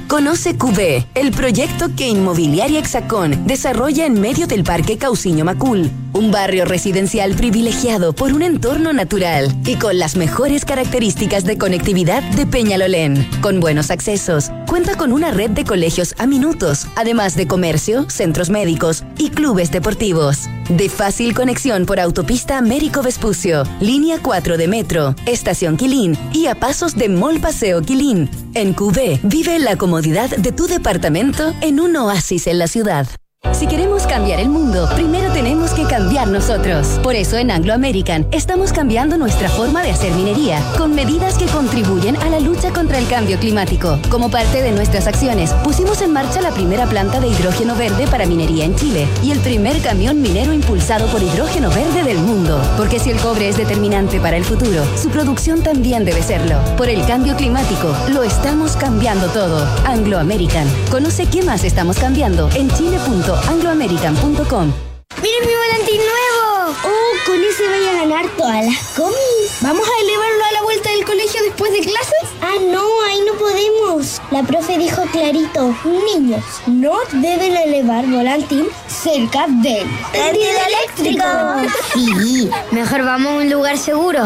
Conoce QB, el proyecto que Inmobiliaria Hexacón desarrolla en medio del Parque Cauciño Macul, un barrio residencial privilegiado por un entorno natural y con las mejores características de conectividad de Peñalolén. Con buenos accesos, cuenta con una red de colegios a minutos, además de comercio, centros médicos y clubes deportivos. De fácil conexión por autopista Américo Vespucio, línea 4 de metro, estación Quilín y a pasos de Mall Paseo Quilín. En QB, vive la comodidad de tu departamento en un oasis en la ciudad. Si queremos cambiar el mundo, primero tenemos que cambiar nosotros. Por eso en Anglo American estamos cambiando nuestra forma de hacer minería, con medidas que contribuyen a la lucha contra el cambio climático. Como parte de nuestras acciones, pusimos en marcha la primera planta de hidrógeno verde para minería en Chile y el primer camión minero impulsado por hidrógeno verde del mundo. Porque si el cobre es determinante para el futuro, su producción también debe serlo. Por el cambio climático, lo estamos cambiando todo. Anglo American. Conoce qué más estamos cambiando en chile.angloamerican.com. ¡Miren mi volantín nuevo! ¡Oh, con ese voy a ganar todas las comis! ¿Vamos a elevarlo a la vuelta del colegio después de clases? Ah, no, ahí no podemos. La profe dijo clarito, niños, no deben elevar volantín cerca del tendido eléctrico. [laughs] Sí, mejor vamos a un lugar seguro.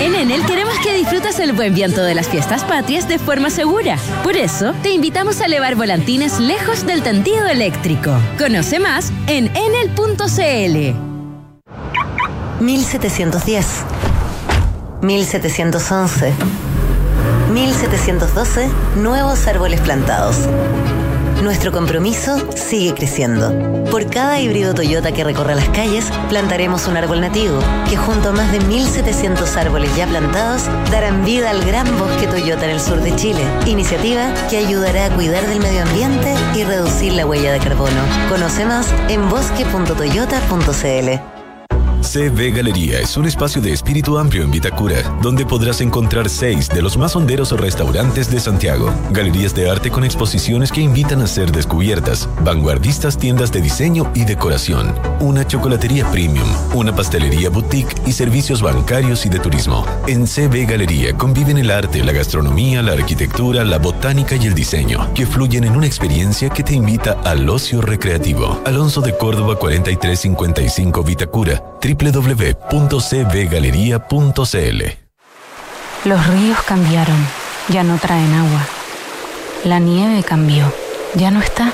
En Enel queremos que disfrutes el buen viento de las fiestas patrias de forma segura. Por eso, te invitamos a elevar volantines lejos del tendido eléctrico. Conoce más en enel.cl. 1710, 1711, 1712, nuevos árboles plantados. Nuestro compromiso sigue creciendo. Por cada híbrido Toyota que recorra las calles, plantaremos un árbol nativo, que junto a más de 1.700 árboles ya plantados, darán vida al gran bosque Toyota en el sur de Chile. Iniciativa que ayudará a cuidar del medio ambiente y reducir la huella de carbono. Conoce más en bosque.toyota.cl. CB Galería es un espacio de espíritu amplio en Vitacura, donde podrás encontrar seis de los más honderos restaurantes de Santiago, galerías de arte con exposiciones que invitan a ser descubiertas, vanguardistas tiendas de diseño y decoración, una chocolatería premium, una pastelería boutique y servicios bancarios y de turismo. En CB Galería conviven el arte, la gastronomía, la arquitectura, la botánica y el diseño, que fluyen en una experiencia que te invita al ocio recreativo. Alonso de Córdoba 4355 Vitacura, www.cbgalería.cl. Los ríos cambiaron, ya no traen agua. La nieve cambió, ya no está.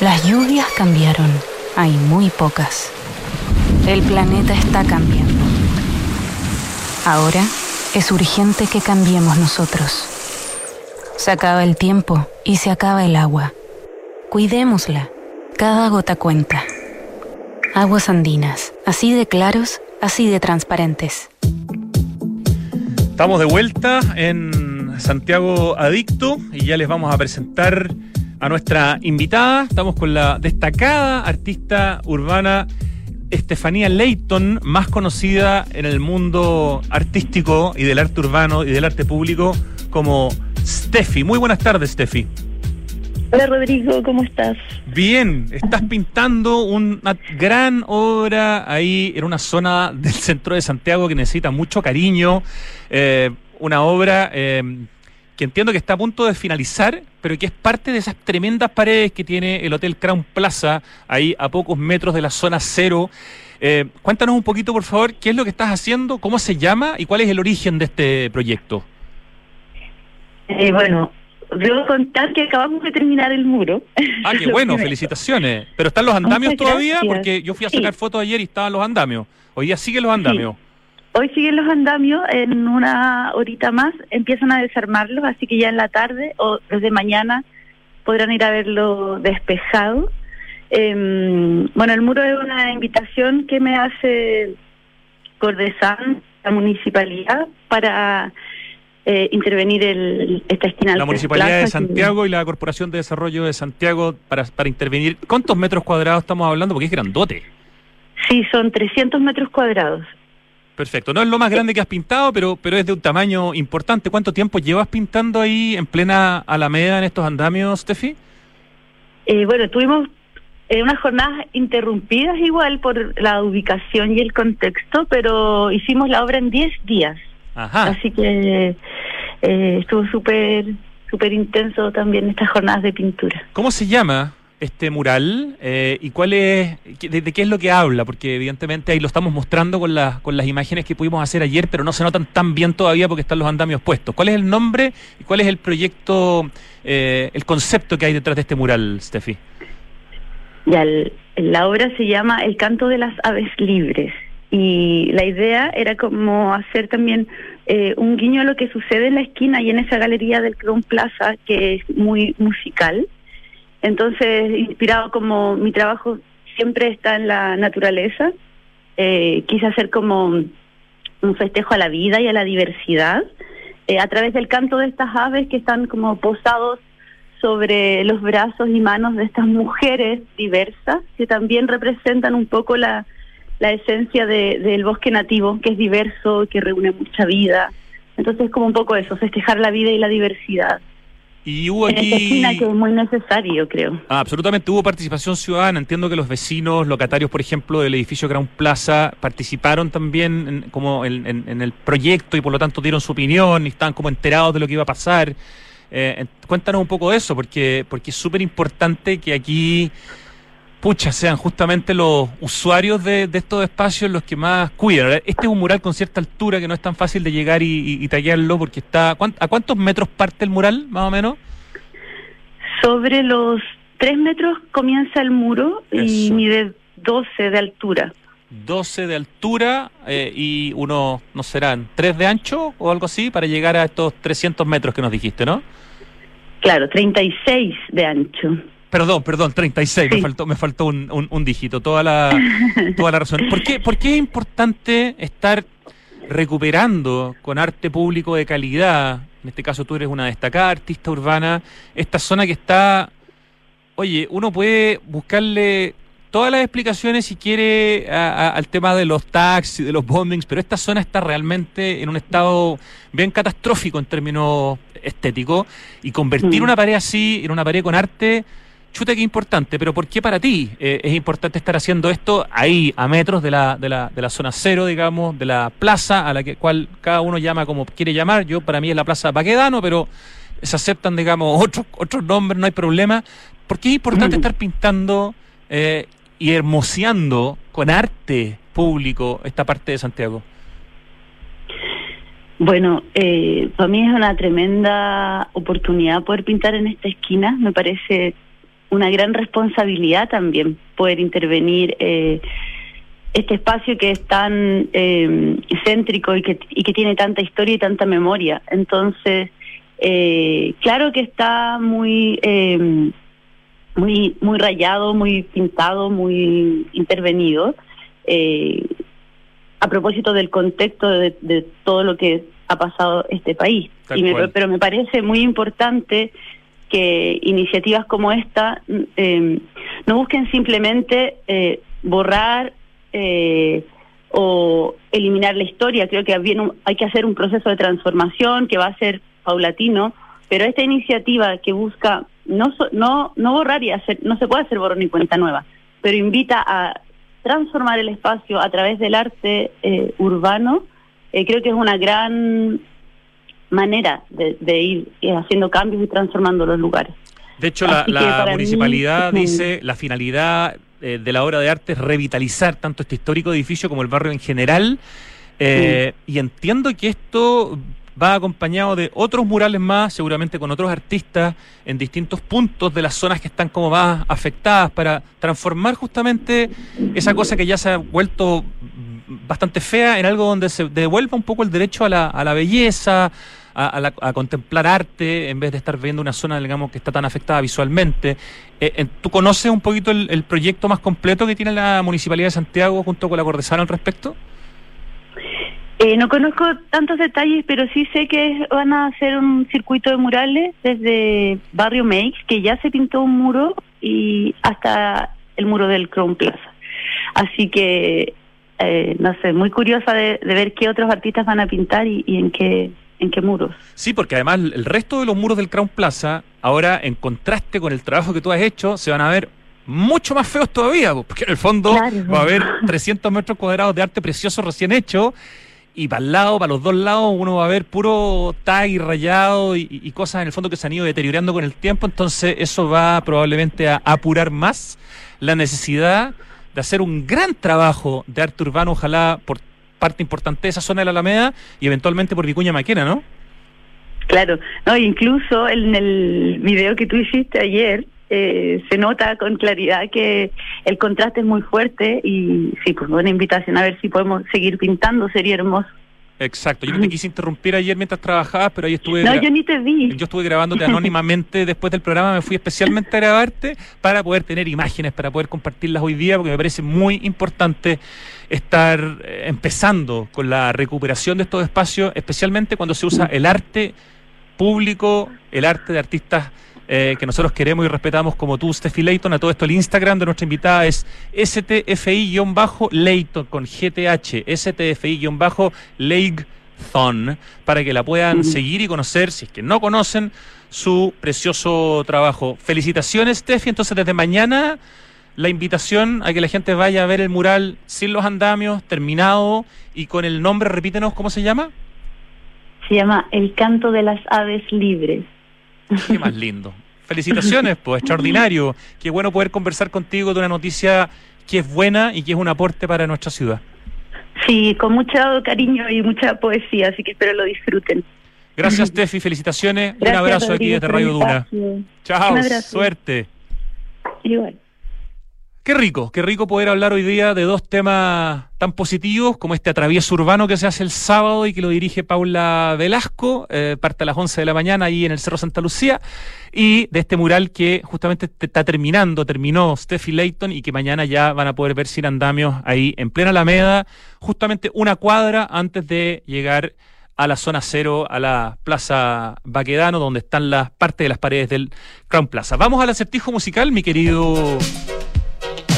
Las lluvias cambiaron, hay muy pocas. El planeta está cambiando. Ahora es urgente que cambiemos nosotros. Se acaba el tiempo y se acaba el agua. Cuidémosla. Cada gota cuenta. Aguas andinas, así de claros, así de transparentes. Estamos de vuelta en Santiago Adicto y ya les vamos a presentar a nuestra invitada. Estamos con la destacada artista urbana Estefanía Leighton, más conocida en el mundo artístico y del arte urbano y del arte público como Steffi. Muy buenas tardes, Steffi. Hola Rodrigo, ¿cómo estás? Bien, estás pintando una gran obra ahí en una zona del centro de Santiago que necesita mucho cariño, eh, una obra eh, que entiendo que está a punto de finalizar, pero que es parte de esas tremendas paredes que tiene el Hotel Crown Plaza, ahí a pocos metros de la zona cero. Eh, cuéntanos un poquito, por favor, qué es lo que estás haciendo, cómo se llama y cuál es el origen de este proyecto. Bueno, debo contar que acabamos de terminar el muro. Ah, qué [laughs] bueno, felicitaciones. ¿Pero están los andamios todavía? Porque yo fui a sacar fotos ayer y estaban los andamios. Hoy día siguen los andamios. Hoy siguen los andamios, en una horita más empiezan a desarmarlos, así que ya en la tarde o desde mañana podrán ir a verlo despejado. Em, bueno, el muro es una invitación que me hace Cordesan, la municipalidad, para eh, intervenir el, esta esquina. La Municipalidad de Santiago y la Corporación de Desarrollo de Santiago para, para intervenir. ¿Cuántos metros cuadrados estamos hablando? Porque es grandote. Sí, son 300 metros cuadrados. Perfecto. No es lo más grande que has pintado, pero, pero es de un tamaño importante. ¿Cuánto tiempo llevas pintando ahí en plena Alameda en estos andamios, Steffi? Eh, bueno, tuvimos eh, unas jornadas interrumpidas igual por la ubicación y el contexto, pero hicimos la obra en 10 días. Así que eh, estuvo súper súper intenso también estas jornadas de pintura. ¿Cómo se llama este mural eh, y cuál es de, qué es lo que habla? Porque evidentemente ahí lo estamos mostrando con las con las imágenes que pudimos hacer ayer, pero no se notan tan bien todavía porque están los andamios puestos. ¿Cuál es el nombre y cuál es el proyecto, eh, el concepto que hay detrás de este mural, Steffi? Ya, la obra se llama El canto de las aves libres y la idea era como hacer también eh, un guiño a lo que sucede en la esquina y en esa galería del Crown Plaza que es muy musical. Entonces, inspirado como mi trabajo siempre está en la naturaleza, eh, quise hacer como un festejo a la vida y a la diversidad eh, a través del canto de estas aves que están como posados sobre los brazos y manos de estas mujeres diversas que también representan un poco la, la esencia de, del bosque nativo, que es diverso, que reúne mucha vida. Entonces, como un poco eso, festejar la vida y la diversidad. Y hubo aquí... que es muy necesario, creo. Ah, absolutamente, hubo participación ciudadana. Entiendo que los vecinos, locatarios, por ejemplo, del edificio Ground Plaza, participaron también en, como en, el proyecto y por lo tanto dieron su opinión y estaban como enterados de lo que iba a pasar. Eh, cuéntanos un poco de eso, porque, porque es súper importante que aquí pucha, sean justamente los usuarios de, estos espacios los que más cuidan. Este es un mural con cierta altura que no es tan fácil de llegar y, tallarlo porque está... ¿A cuántos metros parte el mural, más o menos? Sobre los tres metros comienza el muro y mide 12 de altura. 12 de altura eh, y uno, ¿no serán? ¿Tres de ancho o algo así para llegar a estos 300 metros que nos dijiste, no? Claro, 36 de ancho. Perdón, perdón, 36, me faltó, me faltó un, un, dígito, toda la, toda la razón. ¿Por qué, ¿Por qué es importante estar recuperando con arte público de calidad? En este caso tú eres una destacada artista urbana, esta zona que está, oye, uno puede buscarle todas las explicaciones si quiere al tema de los taxis, de los bombings, pero esta zona está realmente en un estado bien catastrófico en términos estéticos y convertir mm. una pared así en una pared con arte chuta que importante, pero ¿por qué para ti eh, es importante estar haciendo esto ahí, a metros de la, de, la, de la zona cero, digamos, de la plaza a la que cual cada uno llama como quiere llamar? Yo, para mí es la plaza Paquedano, pero se aceptan, digamos, [laughs] otros, otros nombres, no hay problema. ¿Por qué es importante estar pintando eh, y hermoseando con arte público esta parte de Santiago? Bueno, eh, para mí es una tremenda oportunidad poder pintar en esta esquina. Me parece una gran responsabilidad también poder intervenir eh, este espacio que es tan eh, céntrico y que, y que tiene tanta historia y tanta memoria. Entonces, eh, claro que está muy, eh, muy, muy rayado, muy pintado, muy intervenido. a propósito del contexto de, todo lo que ha pasado este país. Y pero me parece muy importante que iniciativas como esta eh, no busquen simplemente eh, borrar eh, o eliminar la historia. Creo que hay que hacer un proceso de transformación que va a ser paulatino, pero esta iniciativa que busca no, no, no borrar y hacer, no se puede hacer borrón y cuenta nueva, pero invita a transformar el espacio a través del arte eh, urbano, eh, creo que es una gran manera de, de ir eh, haciendo cambios y transformando los lugares. De hecho, la, Así mí, municipalidad ujú. dice la finalidad eh, de la obra de arte es revitalizar tanto este histórico edificio como el barrio en general. Eh, Y entiendo que esto va acompañado de otros murales más, seguramente con otros artistas en distintos puntos de las zonas que están como más afectadas para transformar justamente esa cosa que ya se ha vuelto bastante fea en algo donde se devuelva un poco el derecho a la, a la belleza, a, a la- contemplar arte, en vez de estar viendo una zona, digamos, que está tan afectada visualmente. Eh, ¿Tú conoces un poquito el, proyecto más completo que tiene la Municipalidad de Santiago junto con la Cordesana al respecto? Eh, no conozco tantos detalles, pero sí sé que van a hacer un circuito de murales desde Barrio Makes, que ya se pintó un muro, y hasta el muro del Crown Plaza. Así que, eh, no sé, muy curiosa de, de ver qué otros artistas van a pintar y en qué en qué muros. Sí, porque además el resto de los muros del Crown Plaza, ahora en contraste con el trabajo que tú has hecho, se van a ver mucho más feos todavía, po, porque en el fondo Claro. va a haber 300 metros cuadrados de arte precioso recién hecho. Y para el lado, para los dos lados, uno va a ver puro tag y rayado y, y cosas en el fondo que se han ido deteriorando con el tiempo. Entonces, eso va probablemente a apurar más la necesidad de hacer un gran trabajo de arte urbano, ojalá por parte importante de esa zona de la Alameda y eventualmente por Vicuña Maquena, ¿no? Claro, no, incluso en el video que tú hiciste ayer eh, se nota con claridad que el contraste es muy fuerte y sí, pues una invitación a ver si podemos seguir pintando, sería hermoso. Exacto. Yo no te quise interrumpir ayer mientras trabajabas, pero ahí estuve. No, yo ni te vi. Yo estuve grabándote anónimamente [laughs] después del programa, me fui especialmente a grabarte para poder tener imágenes, para poder compartirlas hoy día, porque me parece muy importante estar eh, empezando con la recuperación de estos espacios, especialmente cuando se usa el arte público, el arte de artistas eh, que nosotros queremos y respetamos como tú, Steffi Leighton. A todo esto el Instagram de nuestra invitada es STFI-Leighton con GTH, STFI-Leighton, para que la puedan seguir y conocer, si es que no conocen, su precioso trabajo. Felicitaciones, Steffi. Entonces, desde mañana la invitación a que la gente vaya a ver el mural sin los andamios, terminado y con el nombre, repítenos, ¿cómo se llama? Se llama El canto de las aves libres. Qué más lindo. Felicitaciones, pues, extraordinario. Qué bueno poder conversar contigo de una noticia que es buena y que es un aporte para nuestra ciudad. Sí, con mucho cariño y mucha poesía, así que espero lo disfruten. Gracias, [laughs] Steffi. Felicitaciones. Gracias, un abrazo Rodrigo, aquí desde Radio Duna. Chao, suerte. Igual. Qué rico, qué rico poder hablar hoy día de dos temas tan positivos como este atravieso urbano que se hace el sábado y que lo dirige Paula Velasco, eh, parte a las 11 de la mañana ahí en el Cerro Santa Lucía, y de este mural que justamente te- está terminando, terminó Steffi Leighton y que mañana ya van a poder ver sin andamios ahí en plena Alameda, justamente una cuadra antes de llegar a la zona cero, a la Plaza Baquedano, donde están las partes de las paredes del Crown Plaza. Vamos al acertijo musical, mi querido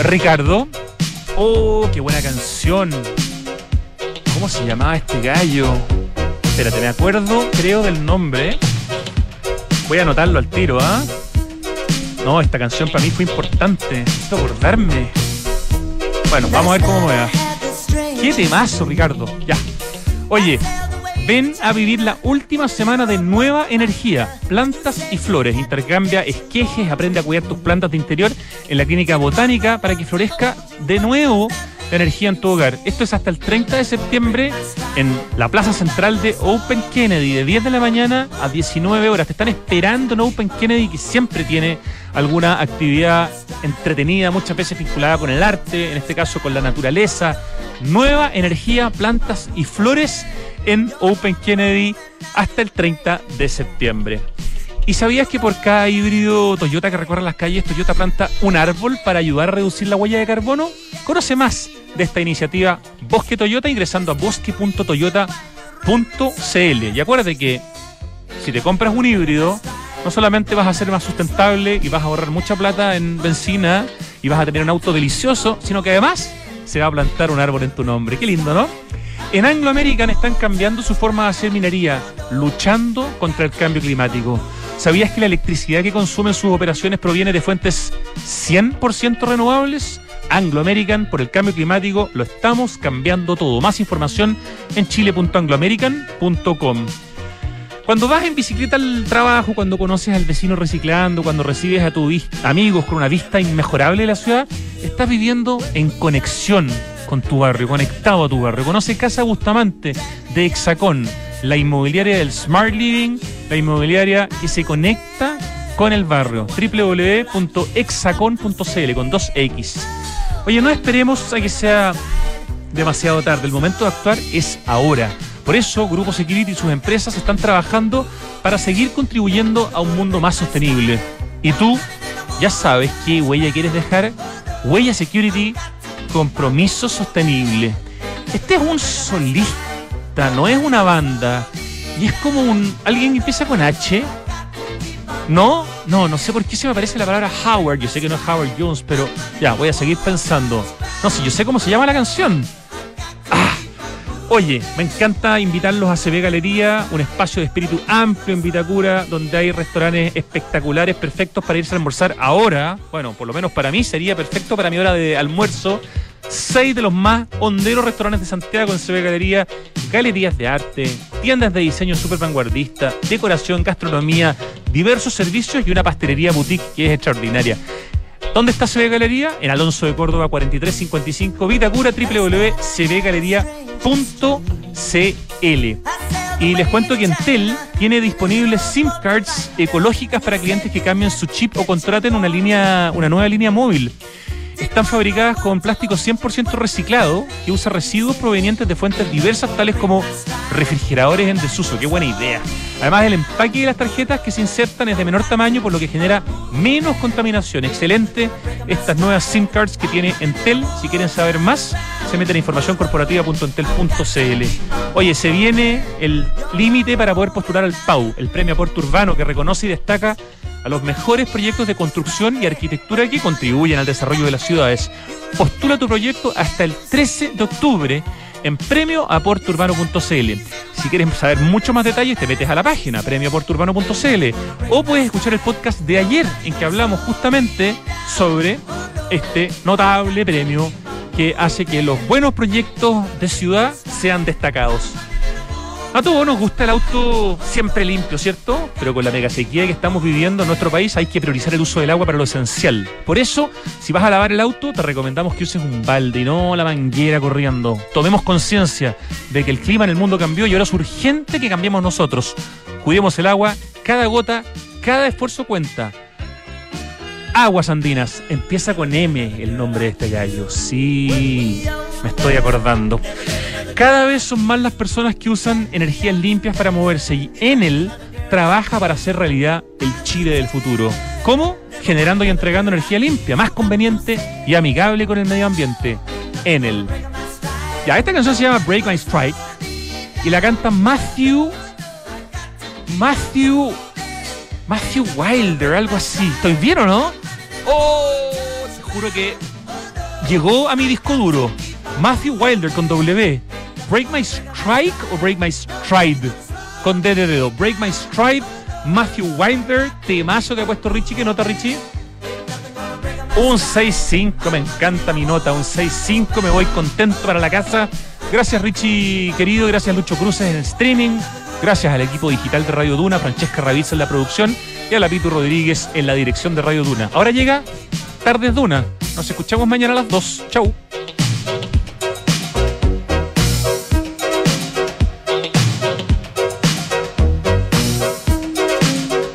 Ricardo. Oh, qué buena canción. ¿Cómo se llamaba este gallo? Espérate, me acuerdo, creo, del nombre. Voy a anotarlo al tiro, ¿ah? No, esta canción para mí fue importante. Necesito acordarme. Bueno, vamos a ver cómo me va. Qué temazo, Ricardo. Ya. Oye, ven a vivir la última semana de nueva energía. Plantas y flores. Intercambia esquejes, aprende a cuidar tus plantas de interior en la clínica botánica para que florezca de nuevo la energía en tu hogar. Esto es hasta el 30 de septiembre en la plaza central de Open Kennedy, de 10 de la mañana a 19 horas. Te están esperando en Open Kennedy, que siempre tiene alguna actividad entretenida, muchas veces vinculada con el arte, en este caso con la naturaleza. Nueva energía, plantas y flores en Open Kennedy hasta el 30 de septiembre. ¿Y sabías que por cada híbrido Toyota que recorre las calles, Toyota planta un árbol para ayudar a reducir la huella de carbono? Conoce más de esta iniciativa Bosque Toyota ingresando a bosque.toyota.cl. Y acuérdate que si te compras un híbrido, no solamente vas a ser más sustentable y vas a ahorrar mucha plata en benzina y vas a tener un auto delicioso, sino que además se va a plantar un árbol en tu nombre. Qué lindo, ¿no? En Anglo American están cambiando su forma de hacer minería, luchando contra el cambio climático. ¿Sabías que la electricidad que consumen sus operaciones proviene de fuentes 100% renovables? Anglo American, por el cambio climático, lo estamos cambiando todo. Más información en chile.angloamerican.com. Cuando vas en bicicleta al trabajo, cuando conoces al vecino reciclando, cuando recibes a tus amigos con una vista inmejorable de la ciudad, estás viviendo en conexión con tu barrio, conectado a tu barrio. Conoce Casa Bustamante de Hexacón, la inmobiliaria del Smart Living, la inmobiliaria que se conecta con el barrio. www.hexacon.cl con dos X. Oye, no esperemos a que sea demasiado tarde. El momento de actuar es ahora. Por eso, Grupo Security y sus empresas están trabajando para seguir contribuyendo a un mundo más sostenible. Y tú ya sabes qué huella quieres dejar. Huella Security, compromiso sostenible. Este es un solista, no es una banda. Y es como un. Alguien empieza con H. No, no, no sé por qué se me aparece la palabra Howard. Yo sé que no es Howard Jones, pero ya, voy a seguir pensando. No sé, yo sé cómo se llama la canción. Oye, me encanta invitarlos a CB Galería, un espacio de espíritu amplio en Vitacura, donde hay restaurantes espectaculares, perfectos para irse a almorzar ahora. Bueno, por lo menos para mí sería perfecto para mi hora de almuerzo. Seis de los más honderos restaurantes de Santiago en CB Galería, galerías de arte, tiendas de diseño súper vanguardista, decoración, gastronomía, diversos servicios y una pastelería boutique que es extraordinaria. ¿Dónde está CB Galería? En Alonso de Córdoba 4355, Vitacura, www.cbgalería.cl. Y les cuento que Entel tiene disponibles SIM cards ecológicas para clientes que cambien su chip o contraten una línea, una nueva línea móvil. Están fabricadas con plástico 100% reciclado que usa residuos provenientes de fuentes diversas tales como refrigeradores en desuso. Qué buena idea. Además, el empaque de las tarjetas que se insertan es de menor tamaño, por lo que genera menos contaminación. Excelente estas nuevas SIM cards que tiene Entel. Si quieren saber más, se meten a informacióncorporativa.entel.cl. Oye, se viene el límite para poder postular al PAU, el premio aporte urbano que reconoce y destaca a los mejores proyectos de construcción y arquitectura que contribuyen al desarrollo de las ciudades. Postula tu proyecto hasta el 13 de octubre en premioaporturbano.cl. Si quieres saber mucho más detalles, te metes a la página premioaporturbano.cl o puedes escuchar el podcast de ayer en que hablamos justamente sobre este notable premio que hace que los buenos proyectos de ciudad sean destacados. A todos nos gusta el auto siempre limpio, ¿cierto? Pero con la mega sequía que estamos viviendo en nuestro país hay que priorizar el uso del agua para lo esencial. Por eso, si vas a lavar el auto, te recomendamos que uses un balde y no la manguera corriendo. Tomemos conciencia de que el clima en el mundo cambió y ahora es urgente que cambiemos nosotros. Cuidemos el agua, cada gota, cada esfuerzo cuenta. Aguas Andinas. Empieza con M el nombre de este gallo. Sí, me estoy acordando. Cada vez son más las personas que usan energías limpias para moverse y Enel trabaja para hacer realidad el Chile del futuro. ¿Cómo? Generando y entregando energía limpia, más conveniente y amigable con el medio ambiente. Enel. Ya, esta canción se llama Break My Strike y la canta Matthew. Matthew. Matthew Wilder, algo así. ¿Estoy bien o no? Oh, juro que llegó a mi disco duro. Matthew Wilder con W. Break My Strike o Break My Stride con D de dedo. Break My Stride, Matthew Wilder, temazo que ha puesto Richie. ¿Qué nota, Richie? Un 6-5, me encanta mi nota, un 6-5, me voy contento para la casa. Gracias Richie querido, gracias Lucho Cruces en el streaming, gracias al equipo digital de Radio Duna, Francesca Ravisa en la producción y a la Pitu Rodríguez en la dirección de Radio Duna. Ahora llega Tardes Duna, nos escuchamos mañana a las 2, chau.